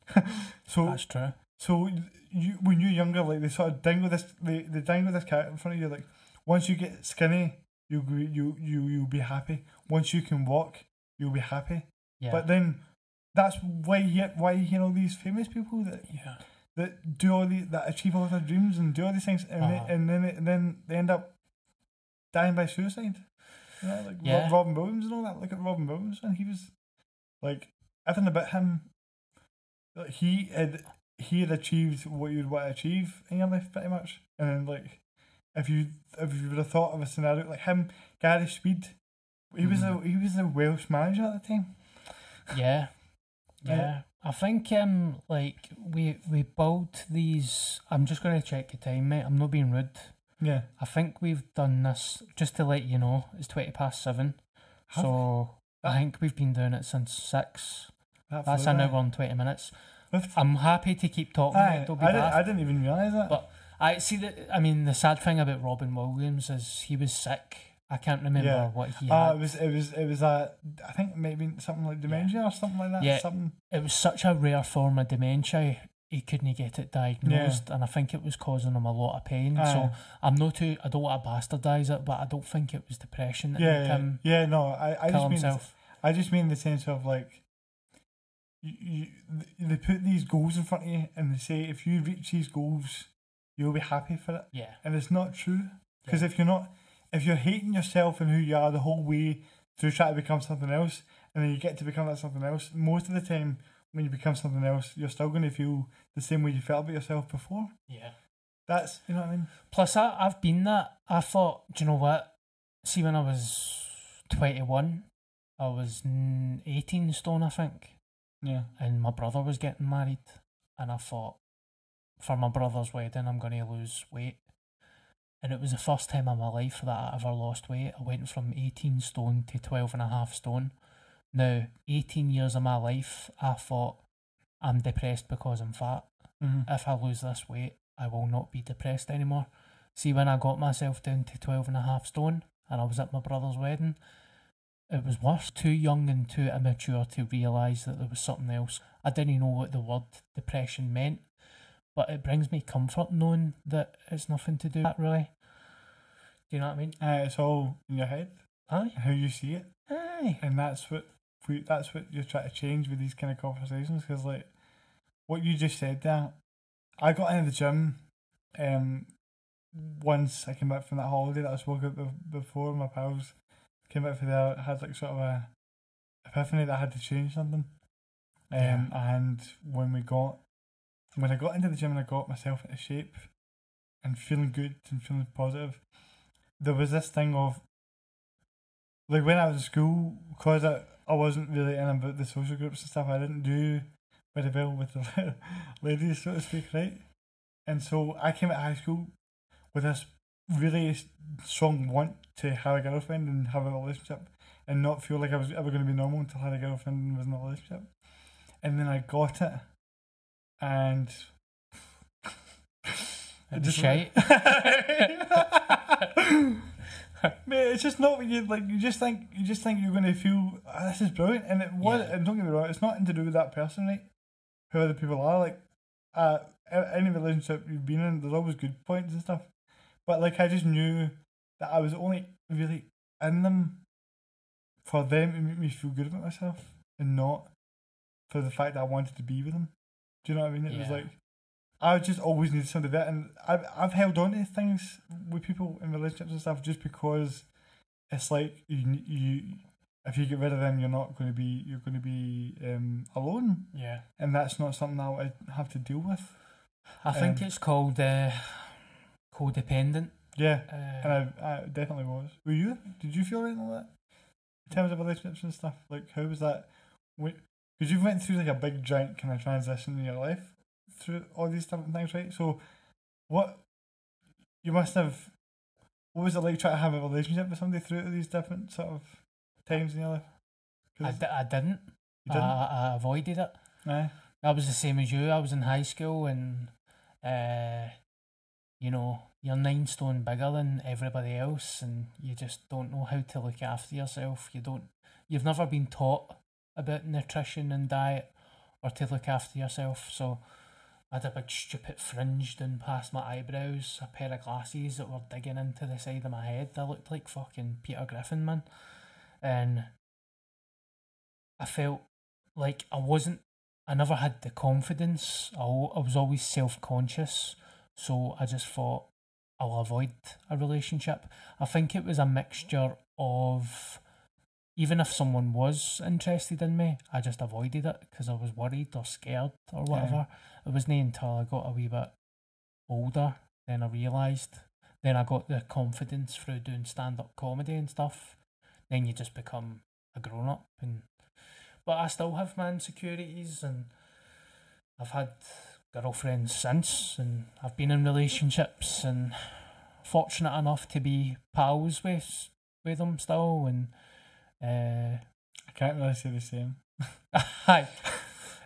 [LAUGHS] so That's true. so you when you're younger, like they sort of dangle this, they, they dangle this carrot in front of you. Like once you get skinny, you be you you you'll be happy. Once you can walk, you'll be happy. Yeah. But then that's why you get why you all these famous people that yeah. that do all these that achieve all their dreams and do all these things, and Uh-huh. they, and then and then they end up dying by suicide. You know, like Yeah. Robin Williams and all that. Look at Robin Williams, and he was like everything about him. like, He had he had achieved what you'd want to achieve in your life, pretty much. And then, like, if you if you would have thought of a scenario like him, Gary Speed, he was Mm-hmm. a he was a Welsh manager at the time. Yeah. [LAUGHS] Yeah. I think um like we we built these I'm just gonna check the time, mate. I'm not being rude. Yeah, I think we've done this just to let you know, it's twenty past seven. Have so I think we've been doing it since six. that That's an hour and twenty minutes. I'm happy to keep talking, Aye. Don't be I, didn't. I didn't even realise that. But I see that I mean the sad thing about Robin Williams is he was sick. I can't remember Yeah. what he Uh, it was it was it was uh, I think maybe something like dementia or something like that. Yeah. Something. it was such a rare form of dementia he couldn't get it diagnosed, and I think it was causing him a lot of pain. Aye. So I'm not too. I don't want to bastardize it, but I don't think it was depression that yeah, made yeah, him yeah. No, I, I just mean. I just mean the sense of like, you, you, they put these goals in front of you and they say if you reach these goals, you'll be happy for it. Yeah, And it's not true. Because if you're not, if you're hating yourself and who you are the whole way through trying to become something else, and then you get to become that something else, most of the time when you become something else, you're still going to feel the same way you felt about yourself before. yeah. That's, you know what I mean? Plus, I, I've been that. I thought, do you know what? See, when I was 21, I was mm, 18 stone, I think, Yeah. and my brother was getting married. And I thought, for my brother's wedding, I'm going to lose weight. And it was the first time in my life that I ever lost weight. I went from 18 stone to 12 and a half stone. Now, 18 years of my life, I thought, I'm depressed because I'm fat Mm-hmm. if I lose this weight, I will not be depressed anymore. See, when I got myself down to 12 and a half stone and I was at my brother's wedding, it was worse. Too young and too immature to realise that there was something else. I didn't know what the word depression meant, but it brings me comfort knowing that it's nothing to do with that, really. Do you know what I mean? Uh, it's all in your head, Aye. how you see it. Aye. and that's what we, that's what you're trying to change with these kind of conversations because like what you just said there I got into the gym um once I came back from that holiday that I spoke about before my pals came back from there I had like sort of a epiphany that I had to change something um Yeah. and when we got when I got into the gym and I got myself into shape and feeling good and feeling positive there was this thing of like when I was in school, because I, I wasn't really in about the social groups and stuff, I didn't do very well with the [LAUGHS] ladies, so to speak, right? And so I came out of high school with this really strong want to have a girlfriend and have a relationship and not feel like I was ever going to be normal until I had a girlfriend and was in a relationship. And then I got it, and [LAUGHS] was shite. [LAUGHS] Mate, it's just not what you like. You just think you just think you're going to feel "Ah, this is brilliant, and it was. Yeah. And don't get me wrong, it's nothing to do with that person, right? Who other people are like. Uh, any relationship you've been in, there's always good points and stuff. But like, I just knew that I was only really in them for them to make me feel good about myself, and not for the fact that I wanted to be with them. Do you know what I mean? It was like I just always needed somebody there, and I've I've held on to things with people in relationships and stuff just because it's like you you if you get rid of them, you're not going to be you're going to be um, alone, yeah. and that's not something I would have to deal with. I think Um, it's called uh, codependent. Yeah, Uh, and I, I definitely was. Were you? Did you feel anything like that in terms of relationships and stuff? Like, how was that? Because you've went through like a big giant kind of transition in your life through all these different things, right? So, what you must have. What was it like trying to have a relationship with somebody through these different sort of times in your life? I, d- I didn't. you didn't. I, I avoided it. Aye. I was the same as you. I was in high school and, uh, you know, you're nine stone bigger than everybody else, and you just don't know how to look after yourself. You don't. You've never been taught about nutrition and diet, or to look after yourself. So, I had a big stupid fringe down past my eyebrows, a pair of glasses that were digging into the side of my head. I looked like fucking Peter Griffin, man, and I felt like I wasn't I never had the confidence. I, I was always self conscious. So I just thought I'll avoid a relationship. I think it was a mixture of even if someone was interested in me, I just avoided it because I was worried or scared or whatever. It wasn't until I got a wee bit older then I realised. Then I got the confidence through doing stand up comedy and stuff. Then you just become a grown up and but I still have my insecurities and I've had girlfriends since and I've been in relationships and fortunate enough to be pals with with them still and uh I can't really say the same. [LAUGHS] Hi.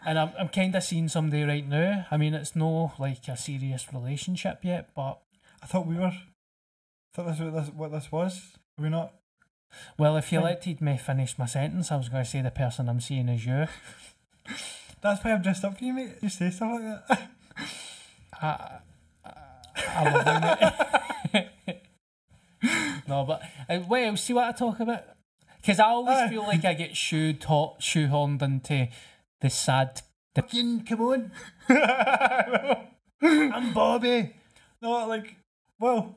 And I'm I'm kinda seeing somebody right now. I mean it's no like a serious relationship yet, but I thought we were. I thought this was this, what this was. Are we not? well if you letted me finish my sentence I was gonna say the person I'm seeing is you. [LAUGHS] That's why I've dressed up for you, mate. You say stuff like that. [LAUGHS] I, I, I love it. no, but uh, what else do you want talk about? Because I always Aye. feel like I get shoe ta- shoehorned into the sad. The, Fucking come on, [LAUGHS] I'm Bobby. no, like, well,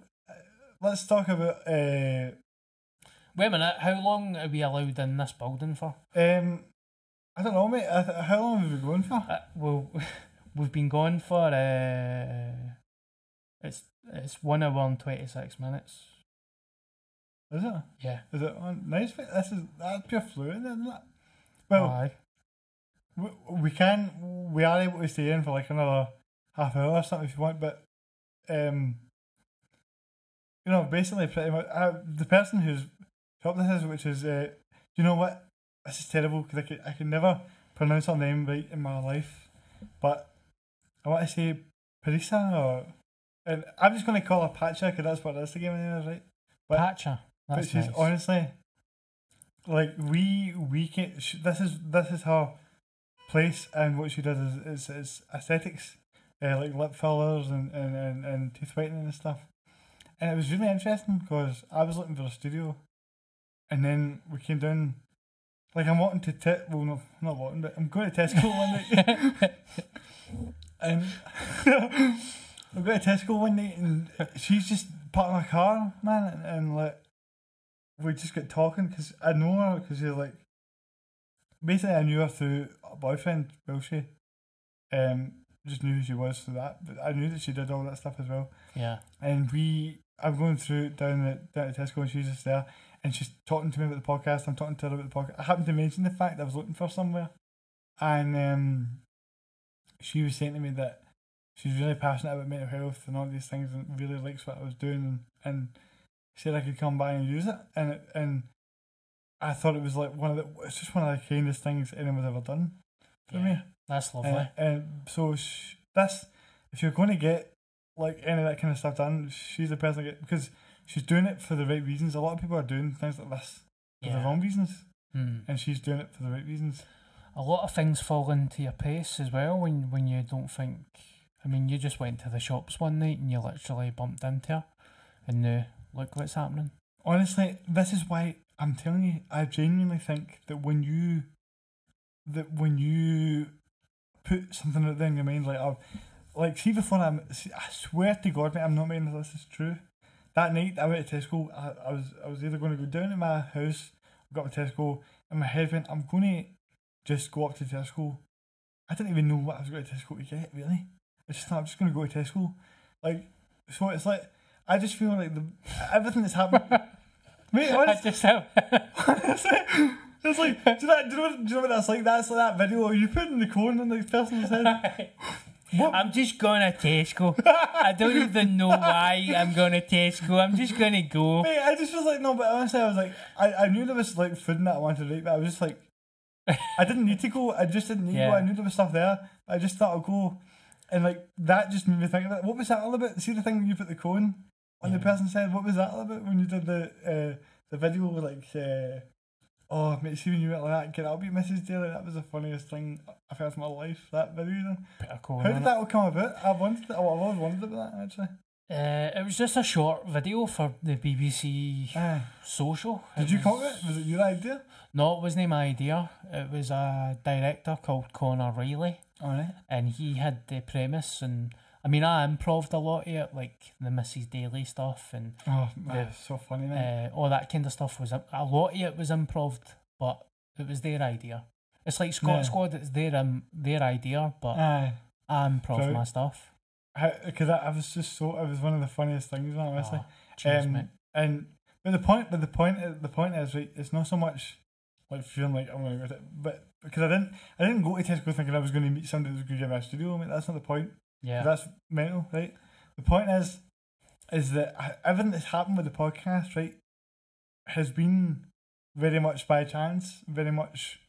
let's talk about. Uh, Wait a minute, how long are we allowed in this building for? um, I don't know, mate. I th- how long have we been going for? Uh, well, [LAUGHS] we've been going for uh, it's it's one hour and twenty six minutes. Is it? Yeah. Is it on? Nice, mate. This is that's pure fluid, isn't it? Well, Aye. we, we can we are able to stay in for like another half hour or something if you want, but um, you know, basically, pretty much uh, the person who's helped this is, which is, uh, you know what? This is terrible because I can I can never pronounce her name right in my life, but I want to say Parisa or. And I'm just going to call her Pacha because that's what that's the game name is, right? But-. But That's she's nice. honestly like we we can sh this is this is her place and what she does is is, is aesthetics uh, like lip fillers and, and, and, and teeth whitening and stuff. And it was really interesting because I was looking for a studio and then we came down. Like I'm wanting to te- well no not wanting but I'm going to Tesco one night. And [LAUGHS] I'm going to Tesco one night and she's just parked my car man and, and like we just got talking because I know her because she's like basically I knew her through a boyfriend Wilshire um just knew who she was through that but I knew that she did all that stuff as well. Yeah. and we I'm going through down the down to Tesco and she's just there and she's talking to me about the podcast I'm talking to her about the podcast. I happened to mention the fact I was looking for somewhere and um she was saying to me that she's really passionate about mental health and all these things and really likes what I was doing and, and said I could come by and use it and it, and I thought it was like one of the it's just one of the kindest things anyone's ever done for Yeah. me That's lovely. and, and so sh- that's if you're going to get like any of that kind of stuff done, she's the person to get because she's doing it for the right reasons. A lot of people are doing things like this for the wrong reasons, Hmm. and she's doing it for the right reasons. A lot of things fall into your pace as well when when you don't think. I mean, you just went to the shops one night and you literally bumped into her, and now look what's happening. Honestly, this is why I'm telling you. I genuinely think that when you that when you put something out there in your mind, like oh, like see before I'm, I swear to God, mate, I'm not making this is true. That night I went to Tesco. I, I was I was either going to go down to my house, got to Tesco, and my head went, I'm going to just go up to Tesco. I didn't even know what I was going to Tesco to get. Really, I just thought I'm just going to go to Tesco. Like so, it's like I just feel like the everything that's happened. [LAUGHS] Mate, I [LAUGHS] honestly, just have. it's like, do you, know, do, you know, what- do you know what that's like? That's like that video where you putting the cone on the person's head. [LAUGHS] What? I'm just going to Tesco. I don't even know why I'm going to Tesco. I'm just going to go. Mate, I just was like, no, but honestly, I was like, I, I knew there was like food in that I wanted to eat, but I was just like, I didn't need to go. I just didn't need to Yeah. go. I knew there was stuff there. I just thought I'd go. And like, that just made me think of it. What was that all about? See the thing when you put the cone on the person said. What was that all about when you did the uh, the video with like, uh, oh, mate, see when you went like that, get you Mrs. Daly? That was the funniest thing I've heard in my life, that video. Then. How did it. that all come about? I wanted, oh, I've always wondered about that actually. Uh, it was just a short video for the BBC Aye. social. Did It you was- come it? Was it your idea? No, it wasn't my idea. It was a director called Connor Riley, Alright. and he had the premise. And I mean, I improved a lot of it, like the Mrs. Daily stuff and Oh, man, it's so funny, man. uh, all that kind of stuff. Was a a lot of it was improved, but it was their idea. It's like Scot Yeah. Squad. It's their um their idea, but Aye. I improved my stuff. Because I, I was just so, it was one of the funniest things, man, honestly. Oh, cheers, um, and but the point, but the point, is- the point is right. It's not so much like feeling like I'm gonna go to, but because I didn't, I didn't go to Tesco thinking I was going to meet somebody that was going to give me a studio. I mean, that's not the point. Yeah, That's mental, right? The point is, is that everything that's happened with the podcast, right, has been very much by chance, very much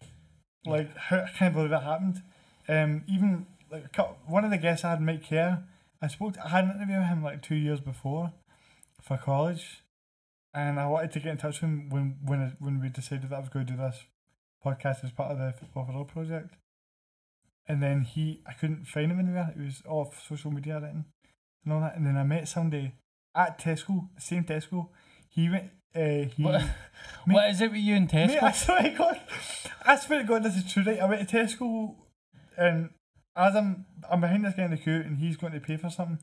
like how, I can't believe that happened. Um, even like a one of the guests I had, Mike Kerr, I spoke, to, I had an interview with him like two years before for college, and I wanted to get in touch with him when when when we decided that I was going to do this podcast as part of the Football for All project. And then he I couldn't find him anywhere. He was off social media and and all that. And then I met somebody at Tesco, same Tesco. He went. Uh, he, What, [LAUGHS] Mate- what is it with you and Tesco? Mate, I [LAUGHS] swear to God, I swear to God, this is true. Right, I went to Tesco, and as I'm, I'm behind this guy in the queue, and he's going to pay for something,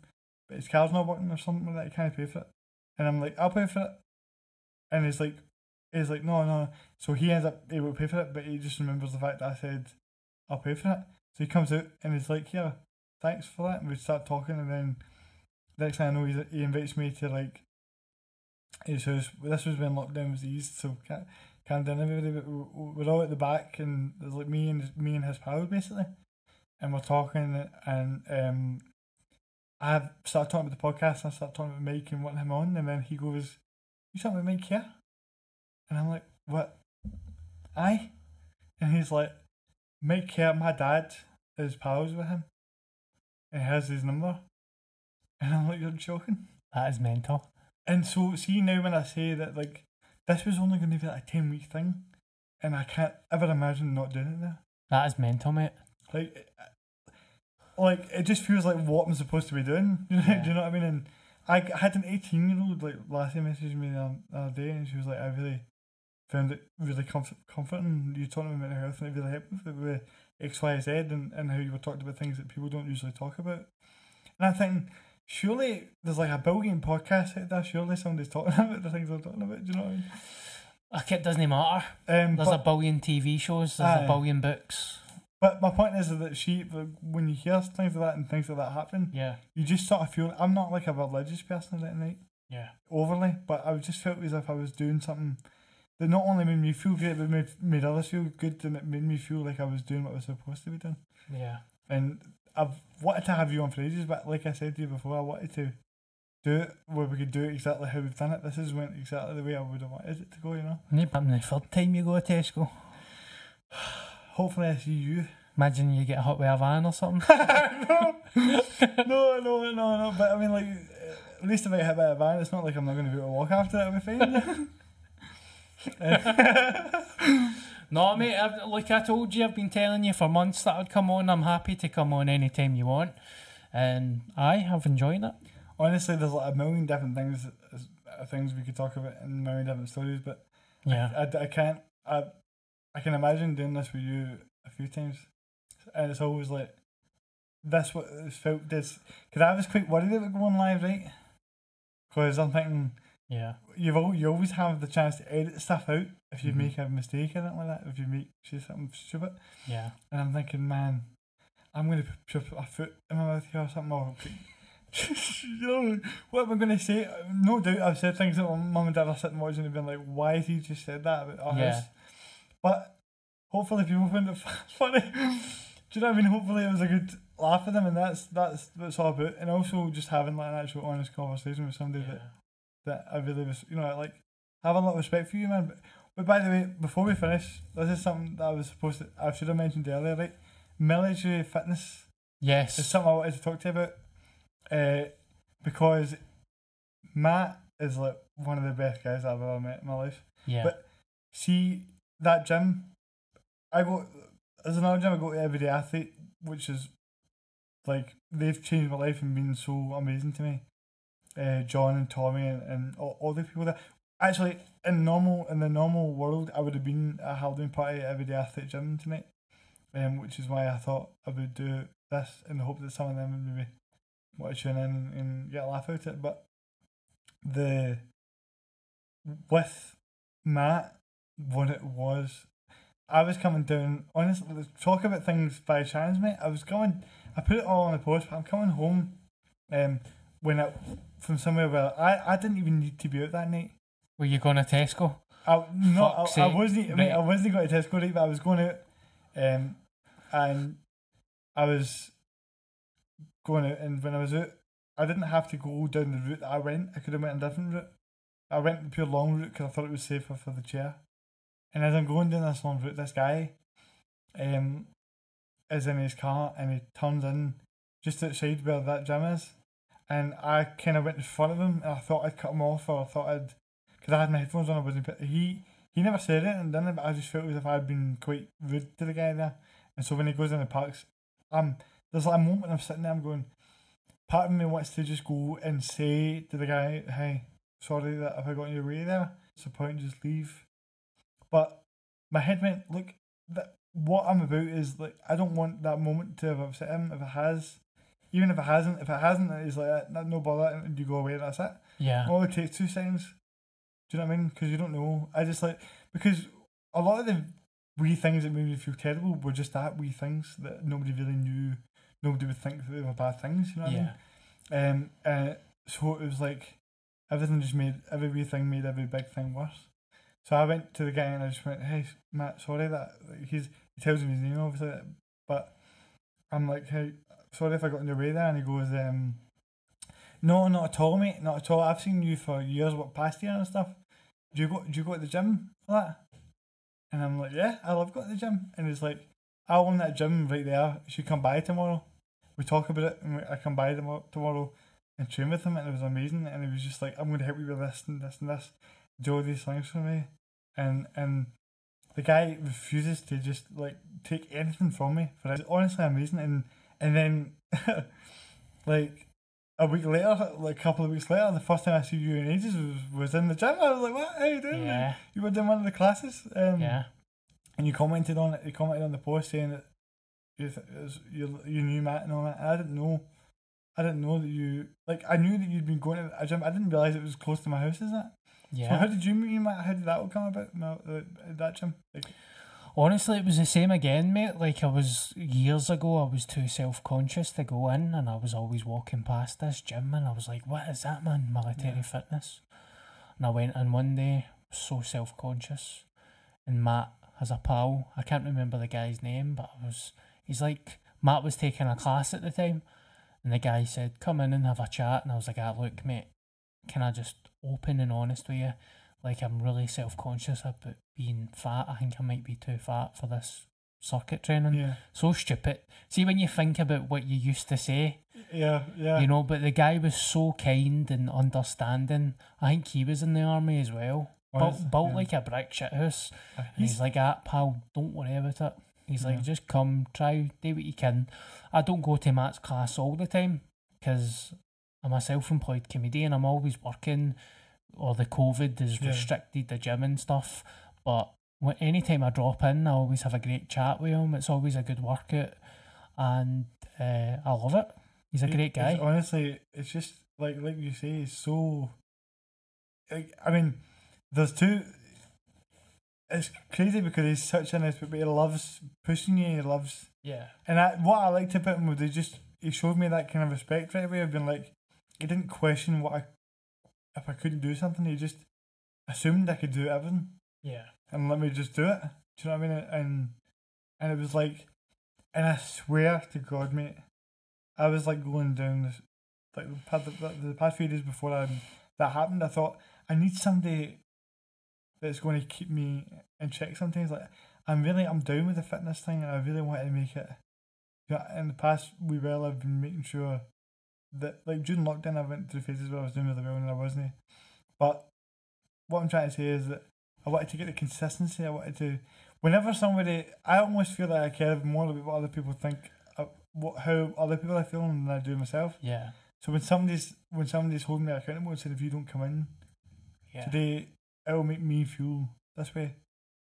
but his car's not working or something like that. He can't pay for it, and I'm like, I'll pay for it, and he's like, he's like, no, no. So he ends up able to pay for it, but he just remembers the fact that I said I'll pay for it. So he comes out and he's like, yeah, thanks for that, and we start talking, and then next thing I know, he's, he invites me to like his house. This was when lockdown was eased, so can't down everybody. But we- we're all at the back, and there's like me and me and his pals basically, and we're talking, and um, I started talking about the podcast, and I started talking about Mike and wanting him on, and then he goes, "You talking about Mike here?" And I'm like, "What?" I, and he's like, "Mike here, my dad is pals with him, He has his number," [LAUGHS] and I'm like, "You're joking." That is mental. And so, see now when I say that, like, this was only going to be like a 10 week thing, and I can't ever imagine not doing it there. That is mental, mate. Like, uh, like it just feels like what I'm supposed to be doing. [LAUGHS] Do Yeah. you know what I mean? And I had an 18 year old, like, last year messaged me the other day, and she was like, I really found it really comfort- comforting. You talking about mental health, and it really helped with X, Y, Z, and, and how you were talking about things that people don't usually talk about. And I think surely there's like a billion podcasts out there. Surely somebody's talking [LAUGHS] about the things I'm talking about. Do you know what I mean? Like, it doesn't matter. Um, There's but, a billion TV shows, there's Aye. a billion books. but my point is that she, when you hear things like that and things like that happen, Yeah, you just sort of feel. I'm not like a religious person at night, yeah. overly, but I just felt as if I was doing something that not only made me feel great, but made, made others feel good, and it made me feel like I was doing what I was supposed to be doing. Yeah. And I've wanted to have you on for ages, but like I said to you before, I wanted to do it where we could do it exactly how we've done it. This is went exactly the way I would have wanted it to go, you know. Maybe I'm the third time you go to Tesco. [SIGHS] Hopefully, I see you. Imagine you get hit with a van or something. [LAUGHS] no, no, no, no, no. But I mean, like, at least if I hit by a van, it's not like I'm not going to be able to walk after it. I'll be fine. [LAUGHS] [LAUGHS] no, mate, I've, like I told you, I've been telling you for months that I'd come on. I'm happy to come on anytime you want. And I have enjoyed it. Honestly, there's like a million different things, uh, things we could talk about and a million different stories. But Yeah. I, I can't. I, I can imagine doing this with you a few times, and it's always like this. What it's felt this because I was quite worried about going live, right? Because I'm thinking Yeah. you've al- you always have the chance to edit stuff out if you Mhm. make a mistake or anything like that. If you make say something stupid, Yeah. and I'm thinking, man, I'm gonna put a foot in my mouth here or something. Or, [LAUGHS] you know, what am I gonna say? No doubt, I've said things that my mum and dad are sitting watching and being like, "Why has he just said that about our Yeah. house?" But hopefully, people find it [LAUGHS] funny. Do you know what I mean? Hopefully, it was a good laugh for them, and that's that's what it's all about. And also, just having like an actual honest conversation with somebody yeah. that I really was, you know, like have a lot of respect for you, man. But, but by the way, before we finish, this is something that I was supposed to, I should have mentioned earlier, right? Military fitness is Yes. something I wanted to talk to you about, uh, because Matt is like one of the best guys I've ever met in my life. Yeah. but- See that gym, I go. There's another gym I go to every day, athlete, which is like they've changed my life and been so amazing to me. Uh, John and Tommy and, and all, all the people there. Actually, in normal in the normal world, I would have been a Halloween party at Everyday Athlete Gym tonight, um, which is why I thought I would do this in the hope that some of them would maybe want to tune in and, get a laugh out it. But the with Matt, what it was, I was coming down. Honestly, talk about things by chance, mate. I was going. I put it all on the post, but I'm coming home, um, when I from somewhere where I, I didn't even need to be out that night. Were you going to Tesco? I no, I, I wasn't. Mate. I wasn't going to Tesco, right? But I was going out, um, and I was going out, and when I was out, I didn't have to go down the route that I went. I could have went a different route. I went the pure long route because I thought it was safer for the chair. And as I'm going down this long route, this guy, um, is in his car and he turns in just outside where that gym is, and I kind of went in front of him and I thought I'd cut him off or I thought I'd because I had my headphones on. I wasn't. He he never said it and didn't. But I just felt as if I'd been quite rude to the guy there. And so when he goes in the parks, um, there's like a moment I'm sitting there, I'm going, part of me wants to just go and say to the guy, hey, sorry that if I got in your way there, it's a point, just leave. But my head went, look, that what I'm about is like, I don't want that moment to have upset him. If it has, even if it hasn't, if it hasn't, it's like, no bother, and you go away, that's it. Yeah. All it takes two seconds. Do you know what I mean? Because you don't know. I just like because a lot of the wee things that made me feel terrible were just that wee things that nobody really knew. Nobody would think that they were bad things. You know what Yeah. I mean? Um. Uh, so it was like everything just made every wee thing made every big thing worse. So I went to the guy and I just went, "Hey, Matt, sorry that like, he's he tells me his name obviously, but I'm like, hey, sorry if I got in your way there." And he goes, um. No, not at all, mate. Not at all. I've seen you for years, what past year and stuff. Do you go? Do you go to the gym for that? And I'm like, yeah, I love going to the gym. And he's like, I own that gym right there. You should come by tomorrow. We talk about it, and I come by tomorrow, and train with him, and it was amazing. And he was just like, I'm going to help you with this and this and this. Do all these things for me, and and the guy refuses to just like take anything from me. For it. It's honestly amazing. And and then [LAUGHS] like a week later, like a couple of weeks later, the first time I see you in ages was, was in the gym. I was like, "What? How you doing?" Yeah. You were doing one of the classes, um, Yeah. and you commented on it. You commented on the post saying that you th- you you knew Matt and all that. And I didn't know. I didn't know that you like. I knew that you'd been going to a gym. I didn't realize it was close to my house. Is that? So how did you meet Matt? How did that all come about? No, uh, that gym. Like, Honestly, it was the same again, mate. Like I was years ago, I was too self conscious to go in, and I was always walking past this gym, and I was like, "What is that, man? Military Yeah. fitness." And I went in one day, so self conscious, and Matt has a pal. I can't remember the guy's name, but I was. He's like Matt was taking a class at the time, and the guy said, "Come in and have a chat," and I was like, "Ah, look, mate, can I just open and honest with you? Like I'm really self conscious about being fat. I think I might be too fat for this circuit training. yeah, So stupid. See when you think about what you used to say, yeah, yeah. you know, but the guy was so kind and understanding. I think he was in the army as well. Built, built yeah. like a brick shit house. Uh, And he's like, ah, pal, don't worry about it. He's like, Yeah. just come, try, do what you can. I don't go to Matt's class all the time because I'm a self employed comedian. I'm always working, or the COVID has Yeah. restricted the gym and stuff. But when, anytime I drop in, I always have a great chat with him. It's always a good workout, and uh, I love it. He's a It- great it's guy. honestly, it's just like like you say, it's so. Like, I mean, there's two. It's crazy because he's such an but he loves pushing you. He loves, Yeah, and I, what I liked about him was he just he showed me that kind of respect right away. I've been like, he didn't question what I, if I couldn't do something. He just assumed I could do everything yeah, and let me just do it. Do you know what I mean? And and it was like, and I swear to God, mate, I was like going down this, like the, the, the past few days before I, that happened. I thought I need somebody that's going to keep me in check. Sometimes, like I'm really, I'm down with the fitness thing, and I really want to make it. You know, in the past we well, I've been making sure that, like during lockdown, I went through phases where I was doing really well and I wasn't. But what I'm trying to say is that I wanted to get the consistency. I wanted to, whenever somebody, I almost feel that I care more about what other people think, uh, what how other people are feeling than I do myself. yeah, So when somebody's when somebody's holding me accountable and said, if you don't come in yeah. today, it will make me feel this way.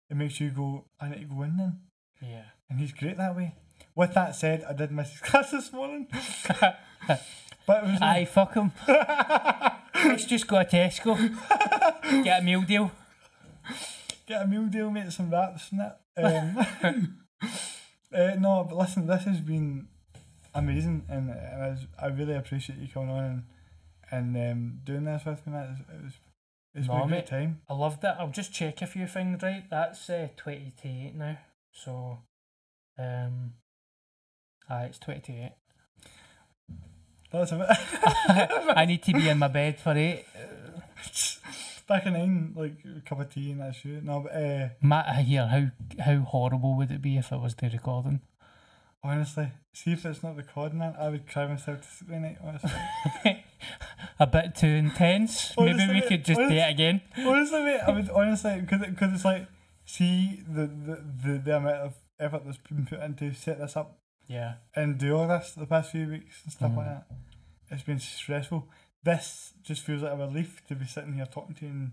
It makes you go, I need to go in then, yeah. and he's great that way. With that said, I did miss his [LAUGHS] class this morning, [LAUGHS] but it was Aye, fuck him. [LAUGHS] Let's just go to Tesco. Get a meal deal. get a meal deal, mate, some wraps and that. Um, uh, [LAUGHS] no, but listen, this has been amazing, and, and I, was- I really appreciate you coming on and and um, doing this with me, man. It was, it's No, been a great mate. time. I loved it. I'll just check a few things, right? That's uh, 20 to 8 now. So, um, aye, it's 20 to 8. That's a bit. [LAUGHS] I need to be in my bed for 8. [LAUGHS] Back in nine, like a cup of tea and that shit. No, but uh, Matt, here, how how horrible would it be if it was the recording? honestly, see if it's not recording, man, I would cry myself to sleep at night. Honestly, [LAUGHS] a bit too intense. Maybe Honestly, we could just do it again. honestly, mate, I would honestly because it, cause it's like see the, the the the amount of effort that's been put into set this up Yeah. and do all this the past few weeks and stuff like Mhm. that. It's been stressful. This just feels like a relief to be sitting here talking to you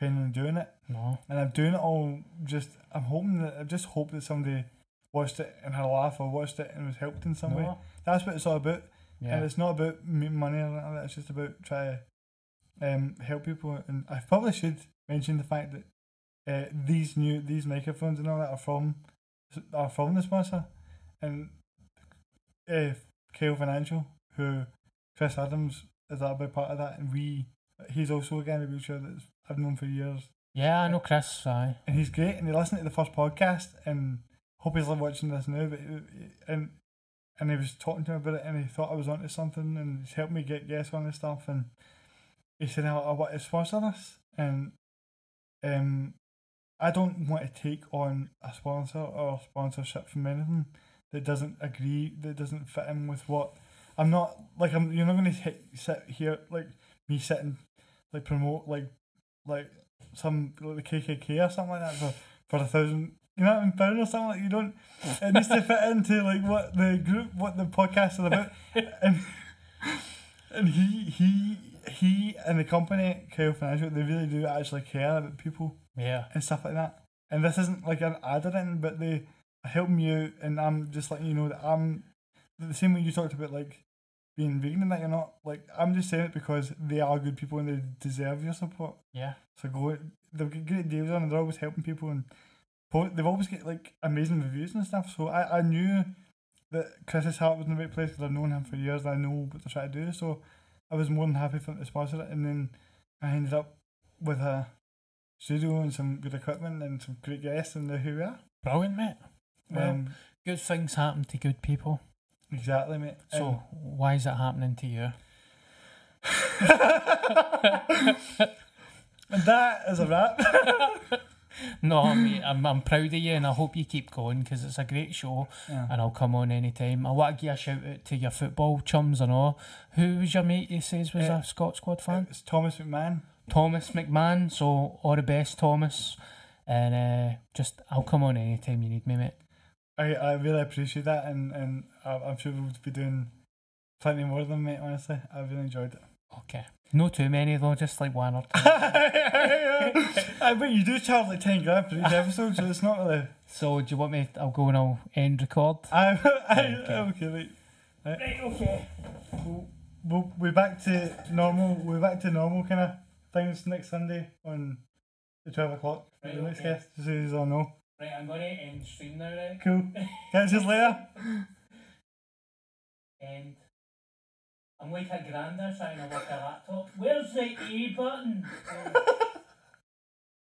and doing it. No. And I'm doing it all just. I'm hoping that I just hope that somebody watched it and had a laugh or watched it and was helped in some way. That's what it's all about. Yeah. And it's not about money or anything like that. It's just about trying to um, help people. And I probably should mention the fact that uh, these new these microphones and all that are from are from the sponsor, and uh, Kale Financial, who Chris Adams is that a big part of that, and we he's also again a wheelchair that I've known for years, Yeah, I know Chris. Aye. and he's great. And he listened to the first podcast, and hope he's watching this now. But and and he was talking to me about it, and he thought I was onto something, and he's helped me get guests on and stuff. And he said, "I, I want to sponsor this," and um, I don't want to take on a sponsor or sponsorship from anything that doesn't agree, that doesn't fit in with what I'm not like. I'm you're not going to sit here like me sitting like promote like like some like the KKK or something like that for for a thousand. You know, in pound or something like you don't. It needs to fit into like what the group, what the podcast is about, [LAUGHS] and and he he he and the company Kyle Financial they really do actually care about people Yeah. and stuff like that. And this isn't like an ad or anything, but they helping you, and I'm just letting you know that I'm the same way you talked about like being vegan and that you're not like I'm just saying it because they are good people and they deserve your support. Yeah. So go, they've got great deals on, and they're always helping people, and they've always got like amazing reviews and stuff. So I, I knew that Chris's heart was in the right place because I've known him for years. and I know what they're trying to do. So I was more than happy for them to sponsor it, and then I ended up with a studio and some good equipment and some great guests, and they're who we are. Brilliant, mate. Well, Um, Good things happen to good people. exactly, mate. So why is it happening to you? and [LAUGHS] that is a wrap. [LAUGHS] No, mate, I'm, I'm proud of you and I hope you keep going because it's a great show Yeah. and I'll come on anytime. I want to give a shout out to your football chums and all. Who was your mate you says was Uh, a Scot Squad fan? It's Thomas McMahon. Thomas McMahon. So all the best, Thomas. And uh, just, I'll come on anytime you need me, mate. I, I really appreciate that, and, and I- I'm sure we'll be doing plenty more of them, mate. Honestly, I really enjoyed it. Okay. No too many though, just like one or two. [LAUGHS] I bet you do charge like ten grand for each episode, so it's not really. so do you want me? I'll go and I'll end record. [LAUGHS] I, I Okay. okay, right. Right, okay. We'll, we'll we're back to normal. We're back to normal kind of things next Sunday on the twelve o'clock. for Right, the next okay. guest, just so you all know. Right, I'm going to end stream now, right? Cool. [LAUGHS] Catch us later. And I'm like a grander trying to work a laptop. Where's the E button? [LAUGHS]